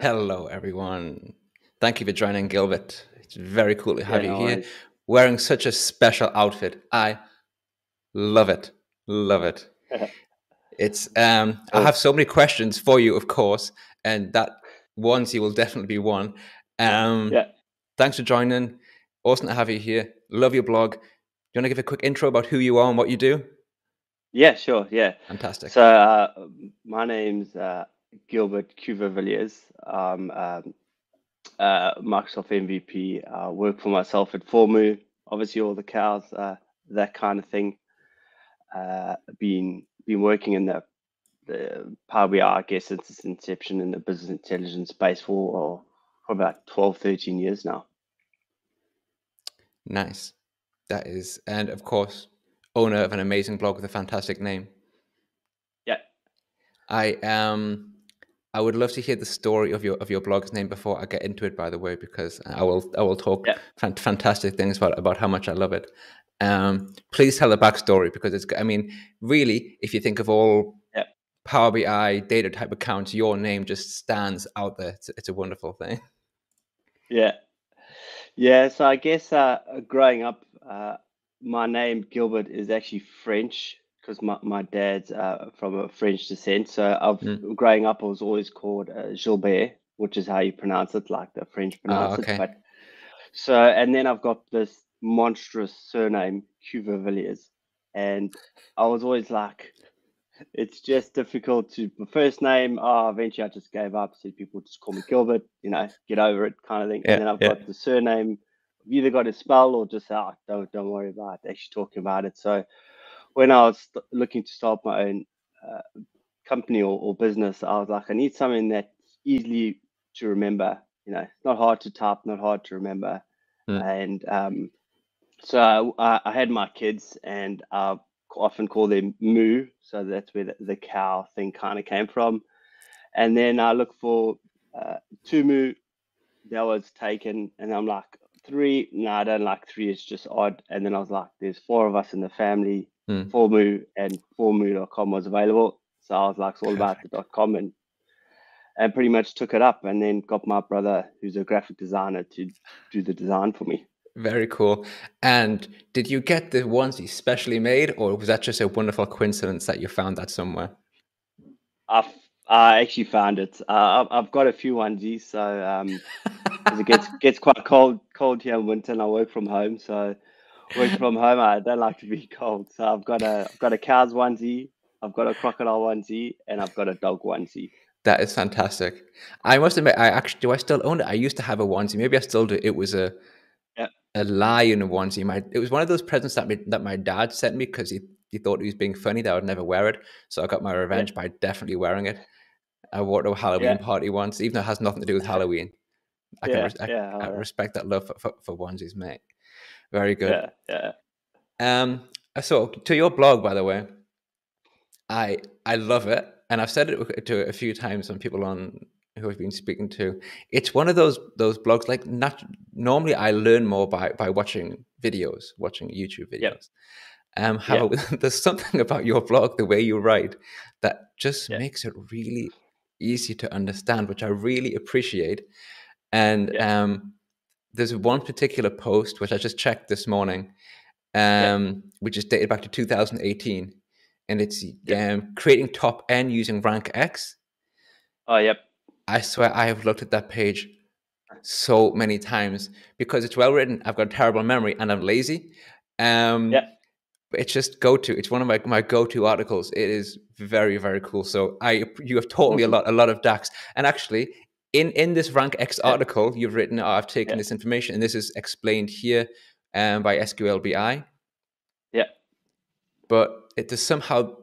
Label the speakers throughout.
Speaker 1: Hello, everyone. Thank you for joining, Gilbert. It's very cool to have
Speaker 2: Yeah,
Speaker 1: you
Speaker 2: no
Speaker 1: here
Speaker 2: worries.
Speaker 1: wearing such a special outfit. I love it. Love it. It's um I have so many questions for you, of course, and that one's you will definitely be one. Um
Speaker 2: Yeah.
Speaker 1: thanks for joining. Awesome to have you here. Love your blog. Do you want to give a quick intro about who you are and what you do?
Speaker 2: Yeah, sure. Yeah.
Speaker 1: Fantastic.
Speaker 2: So, uh, my name's uh, Gilbert Quevauvilliers. Um, uh, Microsoft MVP. I work for myself at FourMoo. Obviously, all the cows, uh, that kind of thing. Uh, been been working in the the Power BI, I guess, since its inception in the business intelligence space for, oh, for about 12, 13 years now.
Speaker 1: Nice. That is, and of course, owner of an amazing blog with a fantastic name.
Speaker 2: Yeah.
Speaker 1: I um I would love to hear the story of your of your blog's name before I get into it. By the way, because I will I will talk
Speaker 2: Yeah.
Speaker 1: fan- fantastic things about about how much I love it. Um, please tell the backstory because it's. I mean, really, if you think of all
Speaker 2: Yeah.
Speaker 1: Power BI data type accounts, your name just stands out there. It's, it's a wonderful thing.
Speaker 2: Yeah. Yeah, so I guess uh, growing up, uh, my name Gilbert is actually French because my, my dad's uh, from a French descent. So I've
Speaker 1: Mm.
Speaker 2: growing up, I was always called uh, Gilbert, which is how you pronounce it, like the French
Speaker 1: Ah,
Speaker 2: pronounce
Speaker 1: okay.
Speaker 2: it. But so, and then I've got this monstrous surname, Quevauvilliers, and I was always like, it's just difficult to my first name. Oh, eventually I just gave up. Said people just call me Gilbert, you know, get over it, kind of thing.
Speaker 1: Yeah,
Speaker 2: And then I've
Speaker 1: yeah.
Speaker 2: got the surname. I've either got to spell or just ah, don't don't worry about it, actually talking about it. So when I was looking to start my own uh, company or, or business, I was like, I need something that's easily to remember. You know, not hard to type, not hard to remember.
Speaker 1: Mm.
Speaker 2: And um, so I, I- had my kids, and I often call them moo. So that's where the, the cow thing kind of came from. And then I look for uh, tumu. That was taken, and I'm like three. No, I don't like three. It's just odd. And then I was like, there's four of us in the family.
Speaker 1: Mm.
Speaker 2: FourMoo and fourmoo.com was available. So I was like, it's all about com and and pretty much took it up and then got my brother who's a graphic designer to do the design for me.
Speaker 1: Very cool. And did you get the onesie specially made, or was that just a wonderful coincidence that you found that somewhere?
Speaker 2: I I actually found it. Uh, I've, I've got a few onesies, so um, it gets gets quite cold cold here in winter, and I work from home. So work from home, I don't like to be cold. So I've got a I've got a cow's onesie, I've got a crocodile onesie, and I've got a dog onesie.
Speaker 1: That is fantastic. I must admit, I actually do. I still own it. I used to have a onesie. Maybe I still do. It was a
Speaker 2: Yeah.
Speaker 1: a lion onesie. My it was one of those presents that my, that my dad sent me because he he thought he was being funny that I would never wear it. So I got my revenge by definitely wearing it. I wore it to a Halloween
Speaker 2: Yeah.
Speaker 1: party once, even though it has nothing to do with Halloween. I can
Speaker 2: Yeah,
Speaker 1: res- I,
Speaker 2: yeah,
Speaker 1: I
Speaker 2: alright.
Speaker 1: respect that love for, for, for onesies, mate. Very good.
Speaker 2: Yeah, yeah,
Speaker 1: Um, so to your blog, by the way, I I love it, and I've said it to a few times on people on who I've been speaking to. It's one of those those blogs like not normally I learn more by by watching videos, watching YouTube videos.
Speaker 2: Yep.
Speaker 1: Um, however, there's something about your blog, the way you write, that just
Speaker 2: Yeah.
Speaker 1: makes it really easy to understand, which I really appreciate. And um, there's one particular post which I just checked this morning,
Speaker 2: Yeah.
Speaker 1: um, which is dated back to 2018, and it's
Speaker 2: Yeah.
Speaker 1: um, creating top N using RANKX.
Speaker 2: Oh, yep.
Speaker 1: I swear I have looked at that page so many times because it's well written. I've got a terrible memory and I'm lazy. Um,
Speaker 2: Yeah.
Speaker 1: it's just go to. It's one of my, my go to articles. It is very very cool. So I you have taught me a lot a lot of DAX. And actually, in in this RANKX
Speaker 2: Yeah.
Speaker 1: article, you've written oh, I've taken
Speaker 2: Yeah.
Speaker 1: this information and this is explained here um, by SQLBI.
Speaker 2: Yeah.
Speaker 1: But it is somehow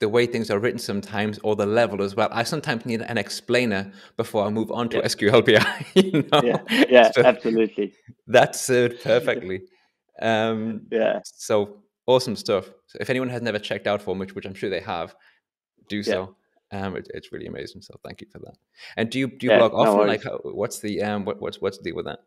Speaker 1: the way things are written sometimes, or the level as well. I sometimes need an explainer before I move on to
Speaker 2: Yeah.
Speaker 1: SQLBI. You know?
Speaker 2: Yeah, yeah,
Speaker 1: So
Speaker 2: absolutely.
Speaker 1: that's served perfectly. Um,
Speaker 2: Yeah,
Speaker 1: so awesome stuff. So if anyone has never checked out for which which I'm sure they have, do so. Um, it, it's really amazing. So thank you for that. And do you do you
Speaker 2: Yeah,
Speaker 1: blog often? like, how, what's the um, what, what's what's the deal with that?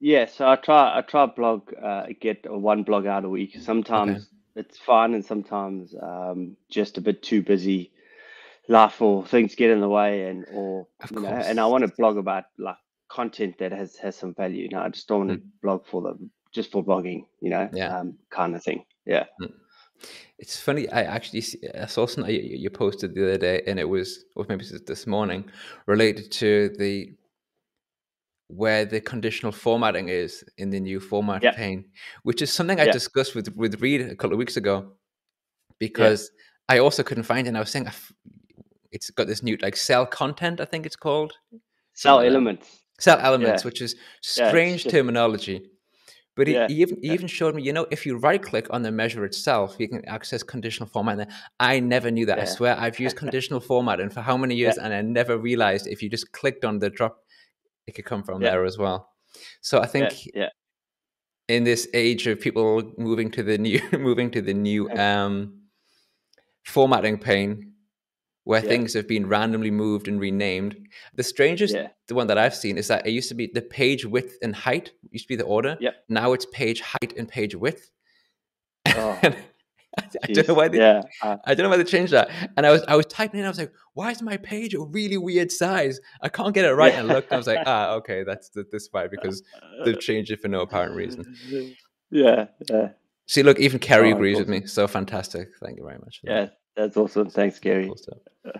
Speaker 2: yeah. So I try, I try to blog, uh, get one blog out a week. Sometimes it's fun, and sometimes um, just a bit too busy. life or things get in the way and or you know and I want to blog about like content that has has some value. You know, I just don't want to blog for the just for blogging, you know,
Speaker 1: Mm. Yeah.
Speaker 2: um, kind of thing. Yeah.
Speaker 1: It's funny. I actually see, I saw something you, you posted the other day, and it was, or maybe it was this morning, related to the where the conditional formatting is in the new format
Speaker 2: Yeah.
Speaker 1: pane, which is something I
Speaker 2: Yeah.
Speaker 1: discussed with with Reed a couple of weeks ago, because I also couldn't find it. And I was saying, it's got this new like cell content, I think it's called
Speaker 2: Cell elements.
Speaker 1: cell elements, which is
Speaker 2: it's
Speaker 1: strange terminology. But he,
Speaker 2: Yeah,
Speaker 1: he even
Speaker 2: yeah.
Speaker 1: even showed me, you know, if you right click on the measure itself, you can access conditional formatting. I never knew that. I swear I've used conditional formatting for how many years, and I never realized if you just clicked on the drop, it could come from
Speaker 2: Yeah.
Speaker 1: there as well. So I
Speaker 2: Yeah,
Speaker 1: think
Speaker 2: yeah.
Speaker 1: in this age of people moving to the new moving to the new um, formatting pane where
Speaker 2: Yeah.
Speaker 1: things have been randomly moved and renamed the strangest
Speaker 2: Yeah.
Speaker 1: the one that i've seen is that it used to be the page width and height used to be the order
Speaker 2: Yep.
Speaker 1: now it's page height and page width
Speaker 2: Oh,
Speaker 1: I, I don't know why they,
Speaker 2: yeah. uh,
Speaker 1: I don't know why they changed that. And I was I was typing in, I was like, why is my page a really weird size? I can't get it right. And I looked, and I was like, ah, okay, that's th- this why because they've changed it for no apparent reason.
Speaker 2: Yeah, yeah,
Speaker 1: See, look, even Kerry
Speaker 2: Oh,
Speaker 1: agrees with me. So fantastic. Thank you very much. for that.
Speaker 2: That's awesome. Thanks, Gary.
Speaker 1: Stuff.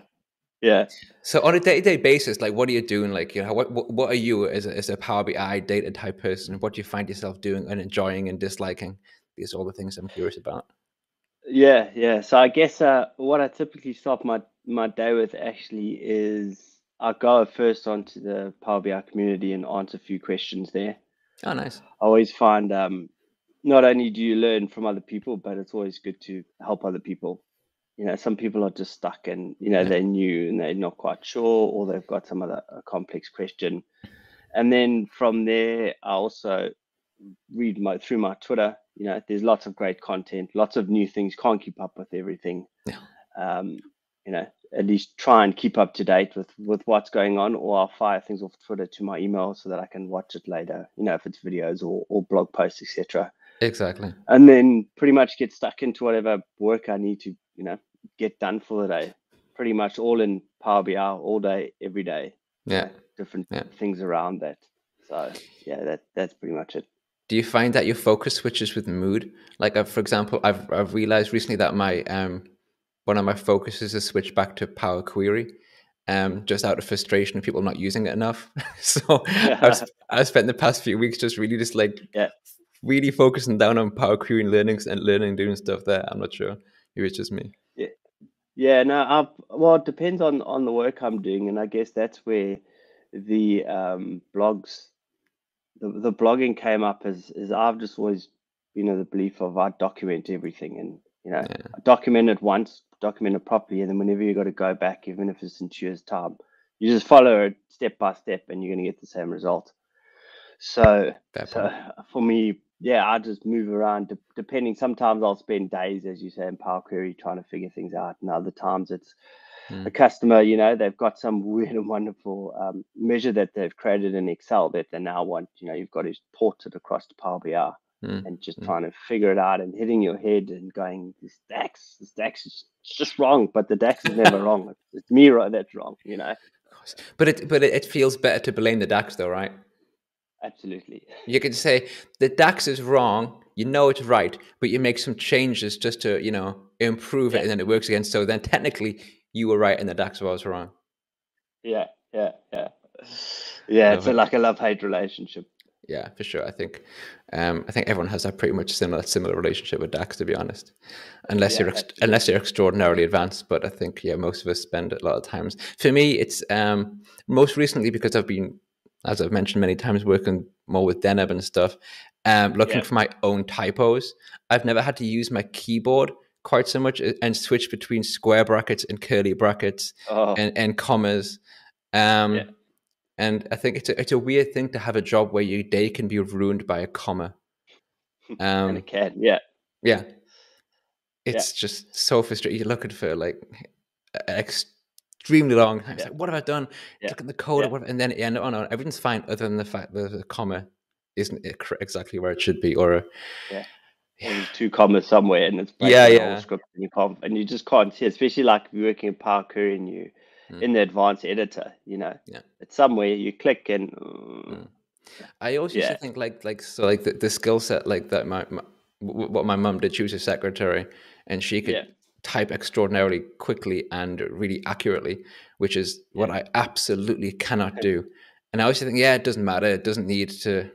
Speaker 2: Yeah.
Speaker 1: So on a day-to-day basis, like what are you doing? Like, you know, what what, what are you as a, as a Power BI data type person? What do you find yourself doing and enjoying and disliking? These are all the things I'm curious about.
Speaker 2: Yeah, yeah. So I guess uh, what I typically start my my day with actually is I go first onto the Power BI community and answer a few questions there.
Speaker 1: Oh, nice.
Speaker 2: I always find um, not only do you learn from other people, but it's always good to help other people. You know, some people are just stuck and you know they're new and they're not quite sure, or they've got some other a complex question. And then from there, I also read my through my Twitter. You know, there's lots of great content, lots of new things. Can't keep up with everything.
Speaker 1: Yeah.
Speaker 2: Um, you know, at least try and keep up to date with with what's going on, or I'll fire things off Twitter to my email so that I can watch it later. You know, if it's videos or or blog posts, etc.
Speaker 1: Exactly.
Speaker 2: And then pretty much get stuck into whatever work I need to, you know, get done for the day. Pretty much all in Power BI all day, every day.
Speaker 1: Yeah.
Speaker 2: Different
Speaker 1: Yeah.
Speaker 2: things around that. So yeah, that that's pretty much it.
Speaker 1: Do you find that your focus switches with mood? Like, uh, for example, I've I've realized recently that my um one of my focuses is switched back to Power Query, um, just out of frustration of people not using it enough. so I've I've spent the past few weeks just really just like
Speaker 2: Yeah.
Speaker 1: really focusing down on Power Query and learning and learning doing stuff there. I'm not sure. Maybe it's just me.
Speaker 2: Yeah, no, I've well, it depends on on the work I'm doing, and I guess that's where the um blogs, the the blogging came up as is I've just always you know, the belief of I document everything, and you know,
Speaker 1: Yeah.
Speaker 2: Document it once, document it properly, and then whenever you've got to go back, even if it's in two years' time, you just follow it step by step, and you're going to get the same result. So, so for me, yeah, I just move around de- depending. Sometimes I'll spend days, as you say, in Power Query trying to figure things out, and other times it's
Speaker 1: Hmm.
Speaker 2: a customer. You know, they've got some weird and wonderful um, measure that they've created in Excel that they now want. You know, you've got to port it across to Power BI
Speaker 1: Mm.
Speaker 2: and just
Speaker 1: Mm.
Speaker 2: trying to figure it out and hitting your head and going, this DAX, this DAX is just wrong, but the DAX is never wrong. It's, it's me right that's wrong. You know,
Speaker 1: But it but it, it feels better to blame the DAX though, right?
Speaker 2: Absolutely.
Speaker 1: You can say the DAX is wrong. You know it's right, but you make some changes just to you know improve it, and then it works again. So then technically you were right, and the DAX was wrong.
Speaker 2: Yeah, yeah, yeah. Yeah, it's
Speaker 1: it.
Speaker 2: like a love hate relationship.
Speaker 1: Yeah, for sure. I think um, I think everyone has a pretty much similar similar relationship with DAX, to be honest. Unless
Speaker 2: Yeah,
Speaker 1: you're ex- unless you're extraordinarily advanced, but I think yeah, most of us spend a lot of times. For me, it's um, most recently because I've been, as I've mentioned many times, working more with Deneb and stuff, um, looking
Speaker 2: Yeah.
Speaker 1: for my own typos. I've never had to use my keyboard quite so much uh, and switch between square brackets and curly brackets
Speaker 2: Oh,
Speaker 1: and, and commas. Um,
Speaker 2: Yeah.
Speaker 1: And I think it's a, it's a weird thing to have a job where your day can be ruined by a comma.
Speaker 2: and
Speaker 1: Um,
Speaker 2: it can. Yeah,
Speaker 1: yeah, it's just so frustrating. You're looking for like an extremely long time. It's
Speaker 2: Yeah.
Speaker 1: like, what have I done?
Speaker 2: Yeah.
Speaker 1: Look at the code,
Speaker 2: Yeah.
Speaker 1: and then yeah, no, oh, no, everything's fine other than the fact that the comma isn't exactly where it should be, or
Speaker 2: Yeah. or there's two commas somewhere and it's
Speaker 1: Yeah, yeah.
Speaker 2: whole script and you can't and you just can't see, especially like if you're working in Power Query and you
Speaker 1: Mm.
Speaker 2: in the advanced editor, you know,
Speaker 1: Yeah.
Speaker 2: it's somewhere you click and
Speaker 1: Mm. I also
Speaker 2: Yeah.
Speaker 1: think like like so like the, the skill set like that my, my what my mum did she was a secretary and she could
Speaker 2: Yeah.
Speaker 1: Type extraordinarily quickly and really accurately which is what I absolutely cannot do and I always think yeah it doesn't matter it doesn't need to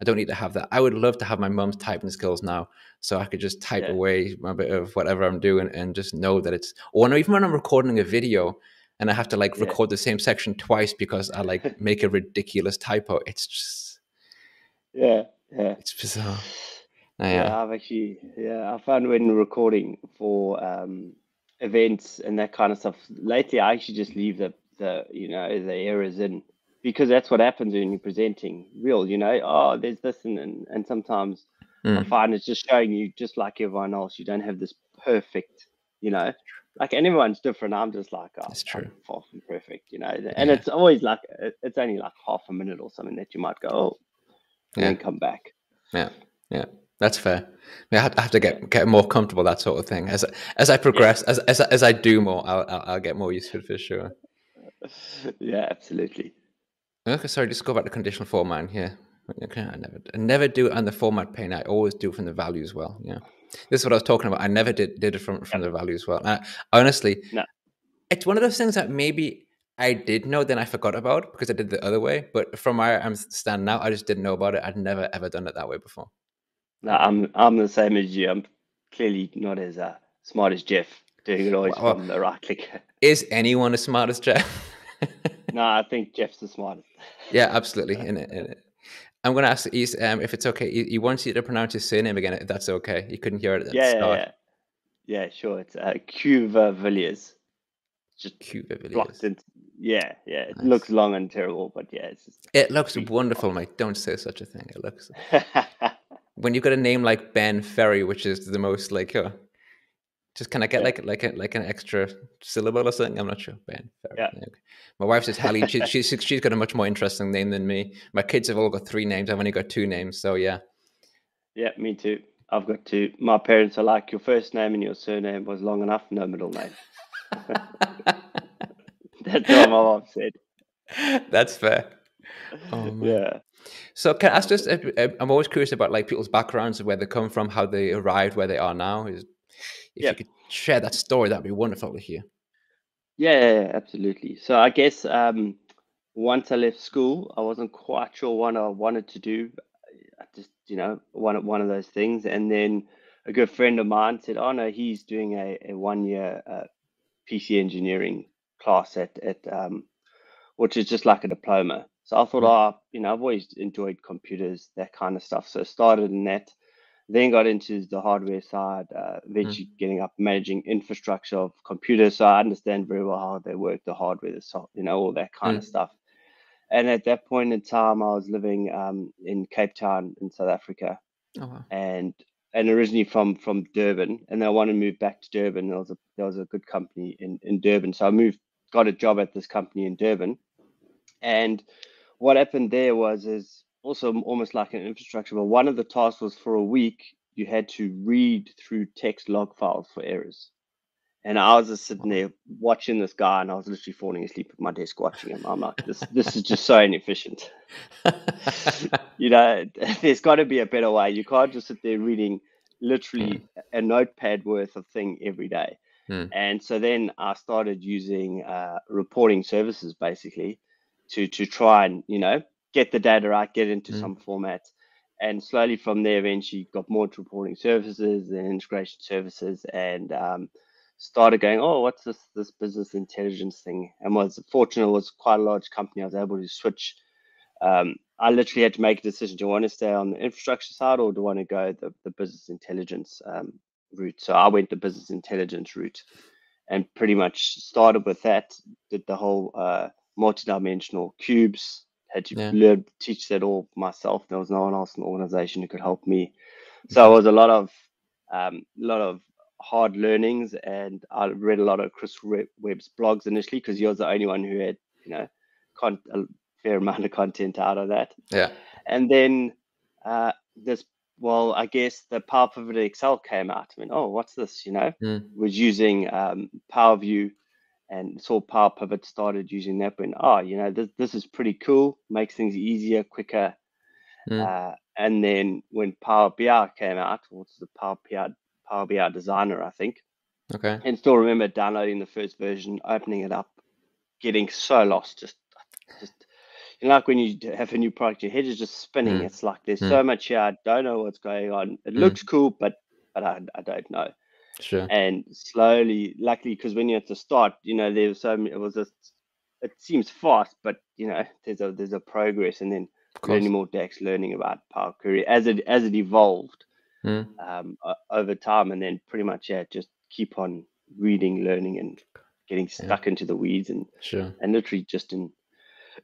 Speaker 1: I don't need to have that I would love to have my mum's typing skills now so I could just type
Speaker 2: Yeah.
Speaker 1: away a bit of whatever I'm doing and just know that it's or no, even when I'm recording a video and I have to like
Speaker 2: Yeah.
Speaker 1: record the same section twice because I like make a ridiculous typo it's just
Speaker 2: yeah, yeah.
Speaker 1: it's bizarre. Oh,
Speaker 2: Yeah,
Speaker 1: yeah.
Speaker 2: I've actually, yeah, I found when recording for um, events and that kind of stuff. Lately, I actually just leave the the you know the errors in because that's what happens when you're presenting real. You know, oh, there's this and and, and sometimes I
Speaker 1: Mm.
Speaker 2: find it's just showing you just like everyone else. You don't have this perfect, you know, like everyone's different. I'm just like, oh,
Speaker 1: That's
Speaker 2: I'm
Speaker 1: true.
Speaker 2: far from perfect, you know. And
Speaker 1: Yeah.
Speaker 2: it's always like it's only like half a minute or something that you might go, oh, and
Speaker 1: Yeah.
Speaker 2: then come back.
Speaker 1: Yeah. Yeah. That's fair. Yeah, I have, I have to get get more comfortable that sort of thing. As as I progress, as as as I do more, I'll I'll, I'll get more used to it for sure.
Speaker 2: yeah, absolutely.
Speaker 1: Okay, sorry. Just go back to conditional formatting here. Okay, I never I never do it on the format pane. I always do it from the value as well. Yeah, this is what I was talking about. I never did did it from from the value as well. I, honestly,
Speaker 2: No.
Speaker 1: it's one of those things that maybe I did know, then I forgot about because I did the other way. But from where I'm standing now, I just didn't know about it. I'd never ever done it that way before.
Speaker 2: No, I'm I'm the same as you. I'm clearly not as uh, smart as Jeff, doing it always
Speaker 1: Well,
Speaker 2: from the right click.
Speaker 1: Is anyone as smart as Jeff?
Speaker 2: no, I think Jeff's the smartest.
Speaker 1: yeah, absolutely. In it, in it. I'm going to ask um, if it's okay. He, he wants you to pronounce his surname again. If that's okay. You couldn't hear it at
Speaker 2: Yeah, yeah,
Speaker 1: start.
Speaker 2: yeah. Yeah, sure. It's uh, Quevauvilliers. Just
Speaker 1: Cuba videos.
Speaker 2: blocked in. Yeah, yeah. It
Speaker 1: Nice.
Speaker 2: looks long and terrible, but yeah, it's just.
Speaker 1: It looks wonderful, mate. Don't say such a thing. It looks when you've got a name like Ben Ferry, which is the most like, uh, just can I get
Speaker 2: Yeah.
Speaker 1: like like a, like an extra syllable or something? I'm not sure. Ben Ferry.
Speaker 2: Yeah.
Speaker 1: Okay. My wife says Hallie. She, she's she's got a much more interesting name than me. My kids have all got three names. I've only got two names. So yeah.
Speaker 2: yeah, me too. I've got two. My parents are like, your first name and your surname was long enough, no middle name. That's what my mom said.
Speaker 1: That's fair. Oh.
Speaker 2: Yeah.
Speaker 1: So can I ask just? I'm always curious about like people's backgrounds and where they come from, how they arrived where they are now. Is if you could share that story, that'd be wonderful to hear.
Speaker 2: Yeah, absolutely. So I guess um, once I left school, I wasn't quite sure what I wanted to do. I just, you know, one one of those things. And then a good friend of mine said, "Oh no, he's doing a, a one year uh, PC engineering class at at um, which is just like a diploma." So I thought, oh, you know, I've always enjoyed computers, that kind of stuff. So I started in that. Then got into the hardware side, uh, eventually getting up managing infrastructure of computers. So I understand very well how they work, the hardware, the soft, you know, all that kind of stuff. And at that point in time, I was living um, in Cape Town in South Africa,
Speaker 1: Oh wow.
Speaker 2: and and originally from from Durban, and I wanted to move back to Durban. There was a there was a good company in in Durban, so I moved, got a job at this company in Durban, and what happened there was is also almost like an infrastructure, but one of the tasks was for a week you had to read through text log files for errors. And I was just sitting there watching this guy, and I was literally falling asleep at my desk watching him. I'm like, this this is just so inefficient. you know, there's got to be a better way. You can't just sit there reading literally a notepad worth of thing every day.
Speaker 1: Hmm.
Speaker 2: And so then I started using uh, reporting services basically to to try and you know get the data right, get into
Speaker 1: Hmm.
Speaker 2: some format, and slowly from there, eventually got more to reporting services and integration services, and um, started going, oh, what's this this business intelligence thing? And was fortunate, it was quite a large company. I was able to switch. Um, I literally had to make a decision: do I want to stay on the infrastructure side or do I want to go the the business intelligence um, route? So I went the business intelligence route, and pretty much started with that. Did the whole uh, multi-dimensional cubes. Had to
Speaker 1: Yeah.
Speaker 2: learn teach that all myself. There was no one else in the organization who could help me. So it was a lot of um, lot of hard learnings, and I read a lot of Chris Webb's blogs initially because he was the only one who had you know con- a fair amount of content out of that.
Speaker 1: yeah.
Speaker 2: And then uh, this well, I guess the Power Pivot Excel came out. I mean, oh, what's this? You know,
Speaker 1: Mm.
Speaker 2: was using um, Power View and saw Power Pivot started using that. When oh, you know, this this is pretty cool. Makes things easier, quicker.
Speaker 1: Mm.
Speaker 2: Uh, and then when Power BI came out, what's the Power BI Power BI Designer, I think,
Speaker 1: Okay.
Speaker 2: and still remember downloading the first version, opening it up, getting so lost, just just you know, like when you have a new product, your head is just spinning.
Speaker 1: Mm.
Speaker 2: It's like there's
Speaker 1: Mm.
Speaker 2: so much here, I don't know what's going on. It
Speaker 1: Mm.
Speaker 2: looks cool, but but I, I don't know.
Speaker 1: Sure.
Speaker 2: And slowly, luckily, because when you're at the start, you know, there was so many, it was just it seems fast, but you know, there's a there's a progress, and then learning more DAX, learning about Power Query as it as it evolved
Speaker 1: Mm.
Speaker 2: um, over time, and then pretty much yeah, just keep on reading, learning, and getting stuck into the weeds, and
Speaker 1: Sure.
Speaker 2: and literally just in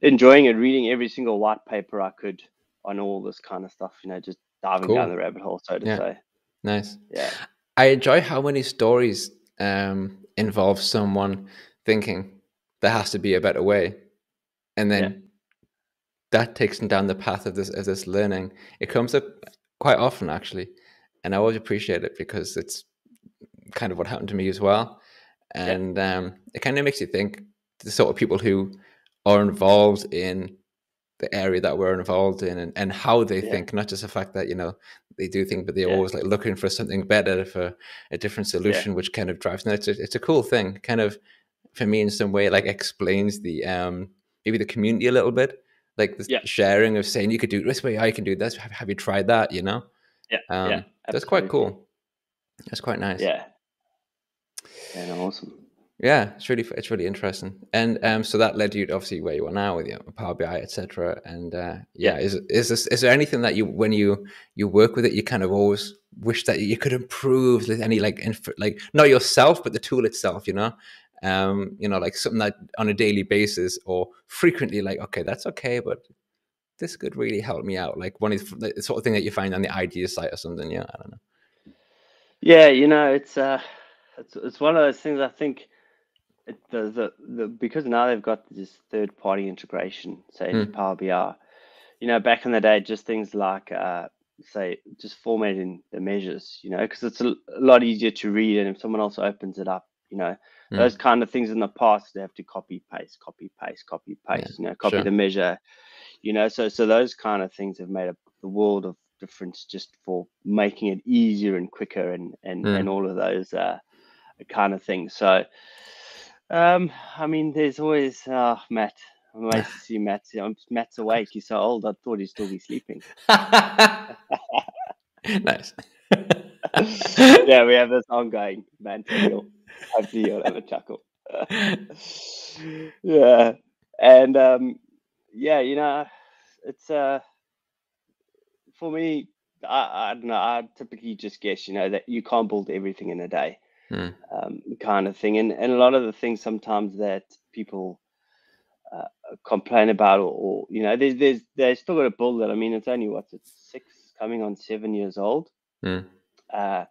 Speaker 2: enjoying it, reading every single white paper I could on all this kind of stuff. You know, just diving down the rabbit hole, so to
Speaker 1: Yeah.
Speaker 2: say.
Speaker 1: Nice.
Speaker 2: Yeah,
Speaker 1: I enjoy how many stories um, involve someone thinking there has to be a better way, and then that takes them down the path of this of this learning. It comes up quite often, actually, and I always appreciate it because it's kind of what happened to me as well, and um, it kind of makes you think the sort of people who are involved in the area that we're involved in and, and how they
Speaker 2: Yeah.
Speaker 1: think, not just the fact that you know they do think, but they're
Speaker 2: Yeah.
Speaker 1: always like looking for something better, for a different solution, which kind of drives. And it's a, it's a cool thing, kind of for me in some way, like explains the um maybe the community a little bit, like the
Speaker 2: Yeah.
Speaker 1: sharing of saying you could do it this way, I can do this. Have, have you tried that? You know,
Speaker 2: yeah,
Speaker 1: um,
Speaker 2: yeah.
Speaker 1: that's quite cool. That's quite nice.
Speaker 2: Yeah, yeah, awesome.
Speaker 1: Yeah, it's really it's really interesting, and um, so that led you to obviously where you are now with your Power BI, etc. And uh, yeah, is is this is there anything that you when you you work with it, you kind of always wish that you could improve any like inf- like not yourself, but the tool itself, you know, um, you know, like something that on a daily basis or frequently, like okay, that's okay, but this could really help me out. Like one of the the sort of thing that you find on the idea site or something. Yeah, I don't know.
Speaker 2: Yeah, you know, it's uh, it's it's one of those things. I think it, the, the the because now they've got this third party integration, say
Speaker 1: Mm.
Speaker 2: Power BI. You know, back in the day, just things like uh, say just formatting the measures. You know, because it's a, a lot easier to read, and if someone else opens it up, you know,
Speaker 1: Mm.
Speaker 2: those kind of things in the past they have to copy paste, copy paste, copy paste. You know, copy
Speaker 1: sure.
Speaker 2: the measure. You know, so so those kind of things have made a the world of difference just for making it easier and quicker and and
Speaker 1: Mm.
Speaker 2: and all of those uh kind of things so um i mean there's always uh matt. I'm amazed to see matt um, matt's awake he's so old i thought he'd still be sleeping.
Speaker 1: Nice.
Speaker 2: yeah we have this ongoing man hopefully you'll have a chuckle. Yeah. And um yeah you know it's uh for me I, I don't know i typically just guess you know that you can't build everything in a day
Speaker 1: Hmm.
Speaker 2: um, kind of thing. And and a lot of the things sometimes that people uh, complain about, or, or you know, there's there's they still got to build it. I mean, it's only what's it six coming on seven years old.
Speaker 1: Hmm.
Speaker 2: Uh,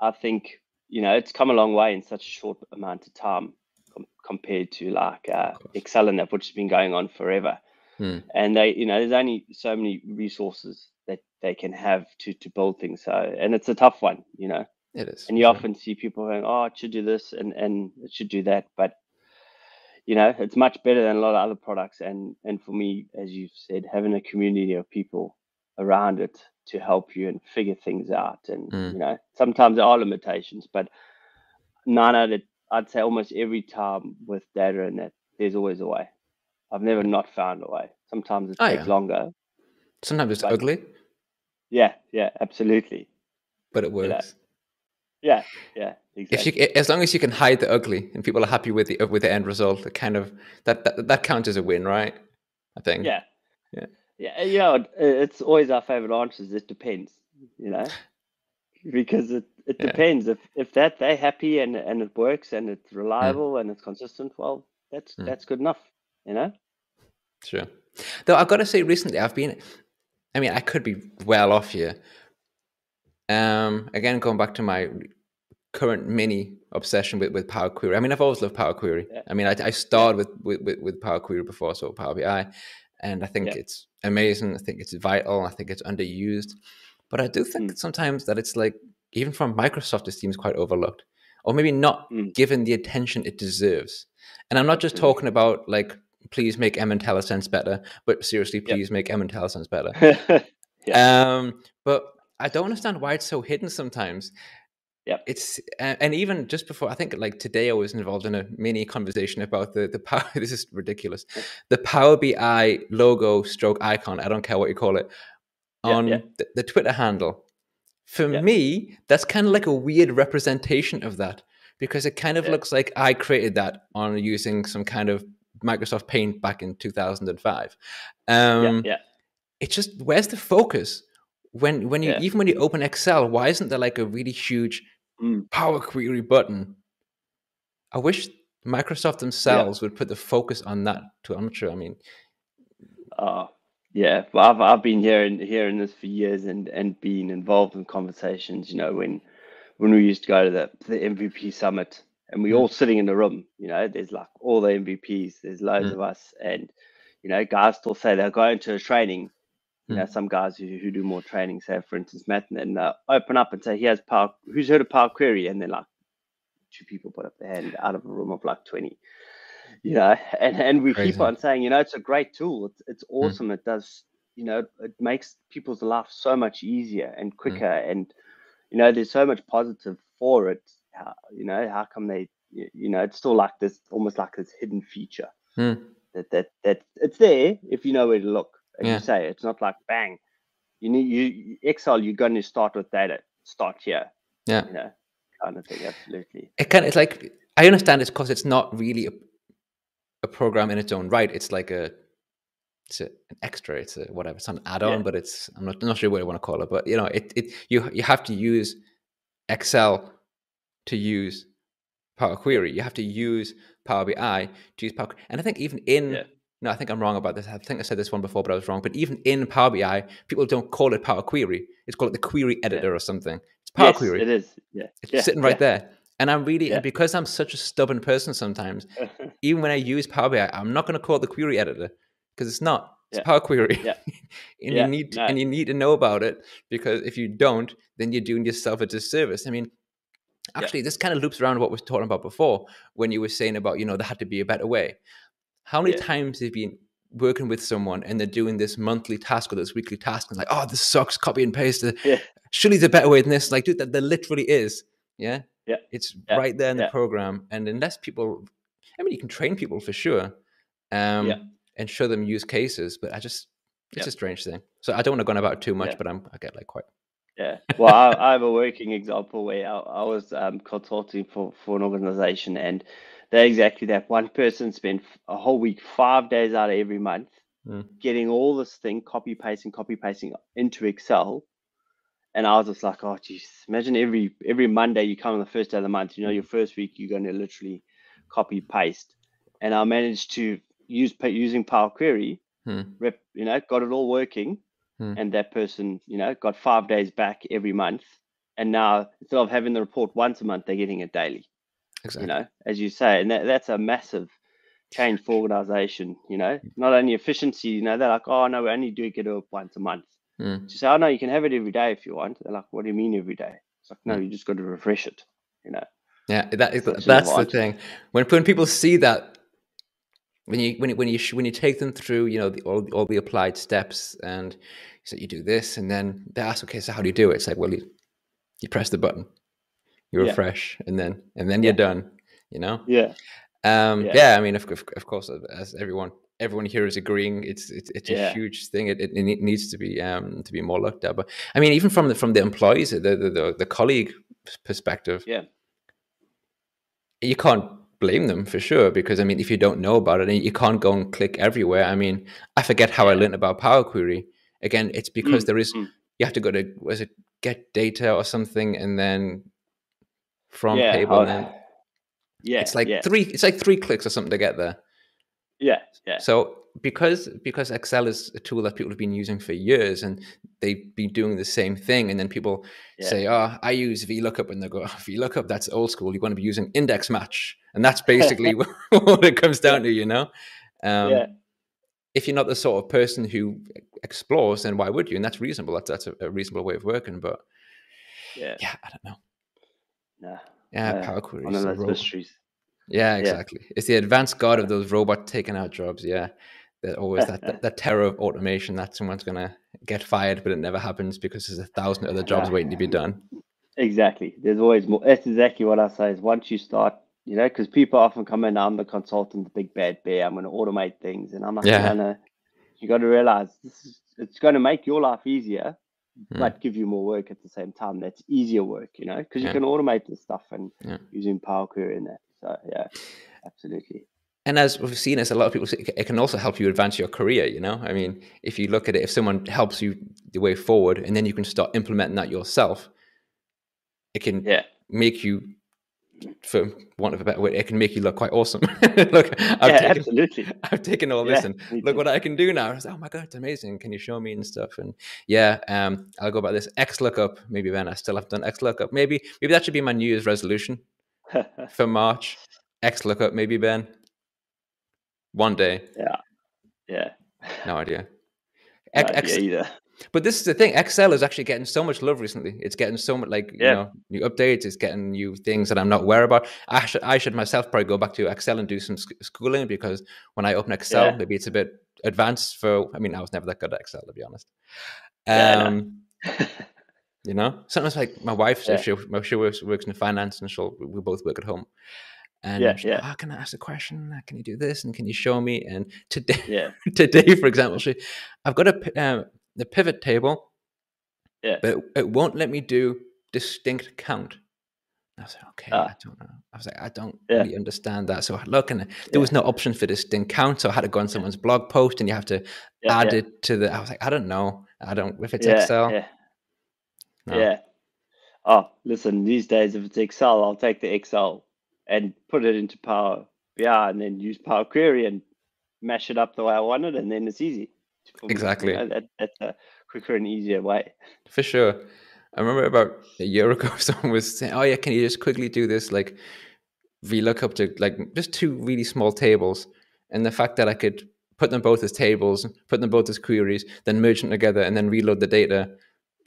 Speaker 2: I think you know it's come a long way in such a short amount of time com- compared to like uh. Excel and that, which has been going on forever.
Speaker 1: Hmm.
Speaker 2: And they, you know, there's only so many resources that they can have to to build things. So, and it's a tough one, you know
Speaker 1: It is.
Speaker 2: and you
Speaker 1: sure.
Speaker 2: often see people going, "Oh, it should do this and and it should do that," but you know, it's much better than a lot of other products. And and for me, as you've said, having a community of people around it to help you and figure things out, and
Speaker 1: Mm.
Speaker 2: you know, sometimes there are limitations, but nine out of I'd say almost every time with data and that, there's always a way. I've never not found a way. Sometimes it
Speaker 1: Oh,
Speaker 2: takes
Speaker 1: yeah.
Speaker 2: longer.
Speaker 1: Sometimes it's ugly,
Speaker 2: Yeah, yeah, absolutely.
Speaker 1: but it
Speaker 2: know,
Speaker 1: works.
Speaker 2: Yeah, yeah, exactly.
Speaker 1: If you, as long as you can hide the ugly and people are happy with the with the end result, it kind of that that, that counts as a win, right? I think.
Speaker 2: Yeah.
Speaker 1: Yeah.
Speaker 2: Yeah. You know, it's always our favorite answers. It depends, you know, because it, it
Speaker 1: Yeah.
Speaker 2: depends. If if that they're happy and and it works and it's reliable and it's consistent, well, that's
Speaker 1: Mm.
Speaker 2: that's good enough, you know.
Speaker 1: Sure. Though I've got to say, recently I've been. I mean, I could be well off here. Um, again, going back to my current mini obsession with, with Power Query. I mean, I've always loved Power Query.
Speaker 2: Yeah.
Speaker 1: I mean, I, I started with, with, with, Power Query before, so Power BI, and I think
Speaker 2: Yeah.
Speaker 1: it's amazing. I think it's vital. I think it's underused. But I do think
Speaker 2: Mm.
Speaker 1: sometimes that it's like even from Microsoft, it seems quite overlooked, or maybe not
Speaker 2: Mm.
Speaker 1: given the attention it deserves. And I'm not just
Speaker 2: Absolutely.
Speaker 1: talking about like, please make M IntelliSense better, but seriously, please make M IntelliSense better. Um, but I don't understand why it's so hidden sometimes.
Speaker 2: Yep.
Speaker 1: It's uh, and even just before I think like today I was involved in a mini conversation about the the power. This is ridiculous. The Power BI logo stroke icon. I don't care what you call it
Speaker 2: Yeah,
Speaker 1: on
Speaker 2: yeah.
Speaker 1: The, the Twitter handle. For
Speaker 2: Yeah.
Speaker 1: me, that's kind of like a weird representation of that because it kind of
Speaker 2: Yeah.
Speaker 1: looks like I created that on using some kind of Microsoft Paint back in 2005. Um,
Speaker 2: yeah, yeah.
Speaker 1: it's just where's the focus when when you
Speaker 2: Yeah.
Speaker 1: even when you open excel why isn't there like a really huge
Speaker 2: Mm.
Speaker 1: power query button i wish microsoft themselves would put the focus on that too i'm not sure i mean
Speaker 2: Oh, yeah. Well, I've I've been hearing hearing this for years and and being involved in conversations. You know, when when we used to go to the the MVP summit and we
Speaker 1: Mm.
Speaker 2: all sitting in the room. You know, there's like all the MVPs. There's loads
Speaker 1: Mm.
Speaker 2: of us, and you know, guys still say they're going to a training. You know,
Speaker 1: Mm.
Speaker 2: some guys who, who do more training, say for instance, Matt, and then uh, open up and say, "Here's Power. Who's heard of Power Query?" And then like two people put up their hand out of a room of like twenty you know and and we
Speaker 1: Crazy.
Speaker 2: keep on saying you know it's a great tool it's it's awesome it does you know it makes people's life so much easier and quicker and you know there's so much positive for it how, you know how come they you know it's still like this almost like this hidden feature
Speaker 1: Mm.
Speaker 2: that that that it's there if you know where to look as
Speaker 1: Yeah.
Speaker 2: you say it's not like bang you need you you- excel you're going to start with data start here
Speaker 1: yeah
Speaker 2: you know kind of thing absolutely
Speaker 1: it kind of it's like i understand it's because it's not really a, a program in its own right it's like a it's a, an extra it's a whatever it's an add-on
Speaker 2: Yeah.
Speaker 1: but it's i'm not, not sure what i want to call it but you know it, it you you have to use excel to use power query you have to use power bi to use power and i think even in
Speaker 2: Yeah.
Speaker 1: No i think i'm wrong about this i think i said this one before but i was wrong but even in power bi people don't call it power query it's called the query editor or something it's power
Speaker 2: yes,
Speaker 1: query
Speaker 2: it is yeah
Speaker 1: it's
Speaker 2: yeah,
Speaker 1: sitting right there and i'm really
Speaker 2: Yeah.
Speaker 1: and because i'm such a stubborn person sometimes even when I use Power BI, I'm not going to call it the query editor because it's not. It's
Speaker 2: Yeah.
Speaker 1: Power Query,
Speaker 2: Yeah.
Speaker 1: and
Speaker 2: Yeah,
Speaker 1: you need
Speaker 2: no.
Speaker 1: and you need to know about it because if you don't, then you're doing yourself a disservice. I mean, actually, this kind of loops around what we were talking about before when you were saying about you know there had to be a better way. How many
Speaker 2: Yeah.
Speaker 1: times have you been working with someone and they're doing this monthly task or this weekly task and like, oh, this sucks, copy and paste.
Speaker 2: Yeah.
Speaker 1: Surely there's a better way than this. Like, dude, that there literally is. Yeah.
Speaker 2: Yeah.
Speaker 1: It's
Speaker 2: Yeah.
Speaker 1: right there in the program. And unless people, I mean, you can train people for sure um,
Speaker 2: Yeah.
Speaker 1: and show them use cases, but I just, it's
Speaker 2: Yeah.
Speaker 1: a strange thing. So I don't want to go on about it too much,
Speaker 2: Yeah.
Speaker 1: but I'm, I get like quite,
Speaker 2: Yeah. Well, I, I have a working example where I, I was um, consulting for, for an organization, and they're exactly that. One person spent a whole week, five days out of every month,
Speaker 1: Mm.
Speaker 2: getting all this thing, copy pasting, copy pasting into Excel. And I was just like, oh, geez, imagine every every Monday you come on the first day of the month, you know, your first week, you're going to literally copy paste. And I managed to use using Power Query,
Speaker 1: Hmm.
Speaker 2: rep, you know, got it all working
Speaker 1: Hmm.
Speaker 2: and that person, you know, got five days back every month. And now instead of having the report once a month, they're getting it daily.
Speaker 1: Exactly.
Speaker 2: You know, as you say, and that, that's a massive change for organization. You know, not only efficiency. You know, they're like, oh no, we only do get it up once a month.
Speaker 1: Mm.
Speaker 2: You say, oh no, you can have it every day if you want. They're like, what do you mean every day? It's like, no,
Speaker 1: Hmm.
Speaker 2: you just got to refresh it. You know,
Speaker 1: Yeah, that is that's the thing. When when people see that, when you when you when you when you take them through, you know, the, all all the applied steps, and you say you do this, and then they ask, okay, so how do you do it? It's like, well, you, you press the button, you
Speaker 2: Yeah.
Speaker 1: refresh, and then and then you're done. You know.
Speaker 2: yeah,
Speaker 1: Um,
Speaker 2: Yeah.
Speaker 1: yeah. I mean, of, of, of course, as everyone everyone here is agreeing, it's it's, it's a
Speaker 2: Yeah.
Speaker 1: huge thing. It, it, it needs to be um to be more looked at. But I mean, even from the from the employees, the the the, the colleague perspective,
Speaker 2: yeah,
Speaker 1: you can't blame them for sure because I mean, if you don't know about it, and you can't go and click everywhere. I mean, I forget how I learned about Power Query. Again, it's because
Speaker 2: Mm,
Speaker 1: there is
Speaker 2: mm.
Speaker 1: you have to go to was it get data or something, and then from
Speaker 2: yeah,
Speaker 1: then
Speaker 2: yeah.
Speaker 1: it's like
Speaker 2: yeah,
Speaker 1: three. It's like three clicks or something to get there.
Speaker 2: yeah, yeah,
Speaker 1: So because because Excel is a tool that people have been using for years and they've been doing the same thing, and then people
Speaker 2: Yeah.
Speaker 1: say, "Oh, I use VLOOKUP," and they go, oh, "VLOOKUP, that's old school. You want to be using index match," and that's basically what it comes down to, you know. Um,
Speaker 2: yeah,
Speaker 1: if you're not the sort of person who explores, then why would you? And that's reasonable. That's that's a, a reasonable way of working. But
Speaker 2: Yeah.
Speaker 1: yeah, I don't know. Yeah,
Speaker 2: Yeah,
Speaker 1: Power Query.
Speaker 2: One of those
Speaker 1: ro-
Speaker 2: mysteries.
Speaker 1: Yeah,
Speaker 2: Yeah.
Speaker 1: exactly. It's the advanced god of those robot taking out jobs. Yeah, that always that, that that terror of automation that someone's gonna get fired, but it never happens because there's a thousand other jobs
Speaker 2: Yeah.
Speaker 1: waiting to be done.
Speaker 2: Exactly. There's always more. That's exactly what I say. Is once you start, you know, because people often come in. I'm the consultant, the big bad bear. I'm going to automate things, and I'm like,
Speaker 1: Yeah.
Speaker 2: no, no. You got to realize this is. It's going to make your life easier,
Speaker 1: Mm.
Speaker 2: but give you more work at the same time. That's easier work, you know, because
Speaker 1: Yeah.
Speaker 2: you can automate this stuff and
Speaker 1: Yeah.
Speaker 2: using Power Query in that. So yeah, absolutely.
Speaker 1: And as we've seen, as a lot of people say, it can also help you advance your career. You know, I mean, if you look at it, if someone helps you the way forward, and then you can start implementing that yourself, it can
Speaker 2: Yeah.
Speaker 1: make you, for want of a better word, it can make you look quite awesome. look, I've
Speaker 2: yeah,
Speaker 1: taken,
Speaker 2: absolutely.
Speaker 1: I've taken all this
Speaker 2: Yeah,
Speaker 1: and look what I can do now. I was like, oh my god, it's amazing. Can you show me and stuff? And yeah, um, I'll go about this XLOOKUP. Maybe then I still have done XLOOKUP. Maybe maybe that should be my New Year's resolution for March. XLOOKUP, maybe Ben. One day,
Speaker 2: yeah. Yeah.
Speaker 1: No idea.
Speaker 2: No
Speaker 1: X, X-
Speaker 2: idea either.
Speaker 1: But this is the thing. Excel is actually getting so much love recently. It's getting so much like you know new updates. It's getting new things that I'm not aware about. I should I should myself probably go back to Excel and do some sc- schooling because when I open Excel,
Speaker 2: Yeah.
Speaker 1: maybe it's a bit advanced for. I mean, I was never that good at Excel to be honest.
Speaker 2: Yeah.
Speaker 1: Um, you know, sometimes like my wife,
Speaker 2: Yeah.
Speaker 1: she she works works in finance, and she'll we both work at home. And
Speaker 2: Yeah,
Speaker 1: she's like,
Speaker 2: yeah.
Speaker 1: "Oh, can I ask a question? Can you do this? And can you show me? And today,
Speaker 2: yeah.
Speaker 1: today, for example, she, I've got a um, the pivot table,
Speaker 2: Yeah.
Speaker 1: but it, it won't let me do distinct count. I was like, okay, I
Speaker 2: Ah.
Speaker 1: don't know. I was like, I don't
Speaker 2: Yeah.
Speaker 1: really understand that. So I look, and there was no option for distinct count, so I had to go on someone's blog post, and you have to
Speaker 2: Yeah.
Speaker 1: add
Speaker 2: yeah.
Speaker 1: it to the. I was like, I don't know. I don't. If it's
Speaker 2: yeah,
Speaker 1: Excel,
Speaker 2: Yeah.
Speaker 1: no.
Speaker 2: Yeah. Oh, listen, these days, if it's Excel, I'll take the Excel and put it into Power BI and then use Power Query and mash it up the way I want it, and then it's easy.
Speaker 1: Exactly.
Speaker 2: that, that's a quicker and easier way.
Speaker 1: For sure. I remember about a year ago, someone was saying, "Oh yeah, can you just quickly do this like VLOOKUP to like just two really small tables?" And the fact that I could put them both as tables, put them both as queries, then merge them together, and then reload the data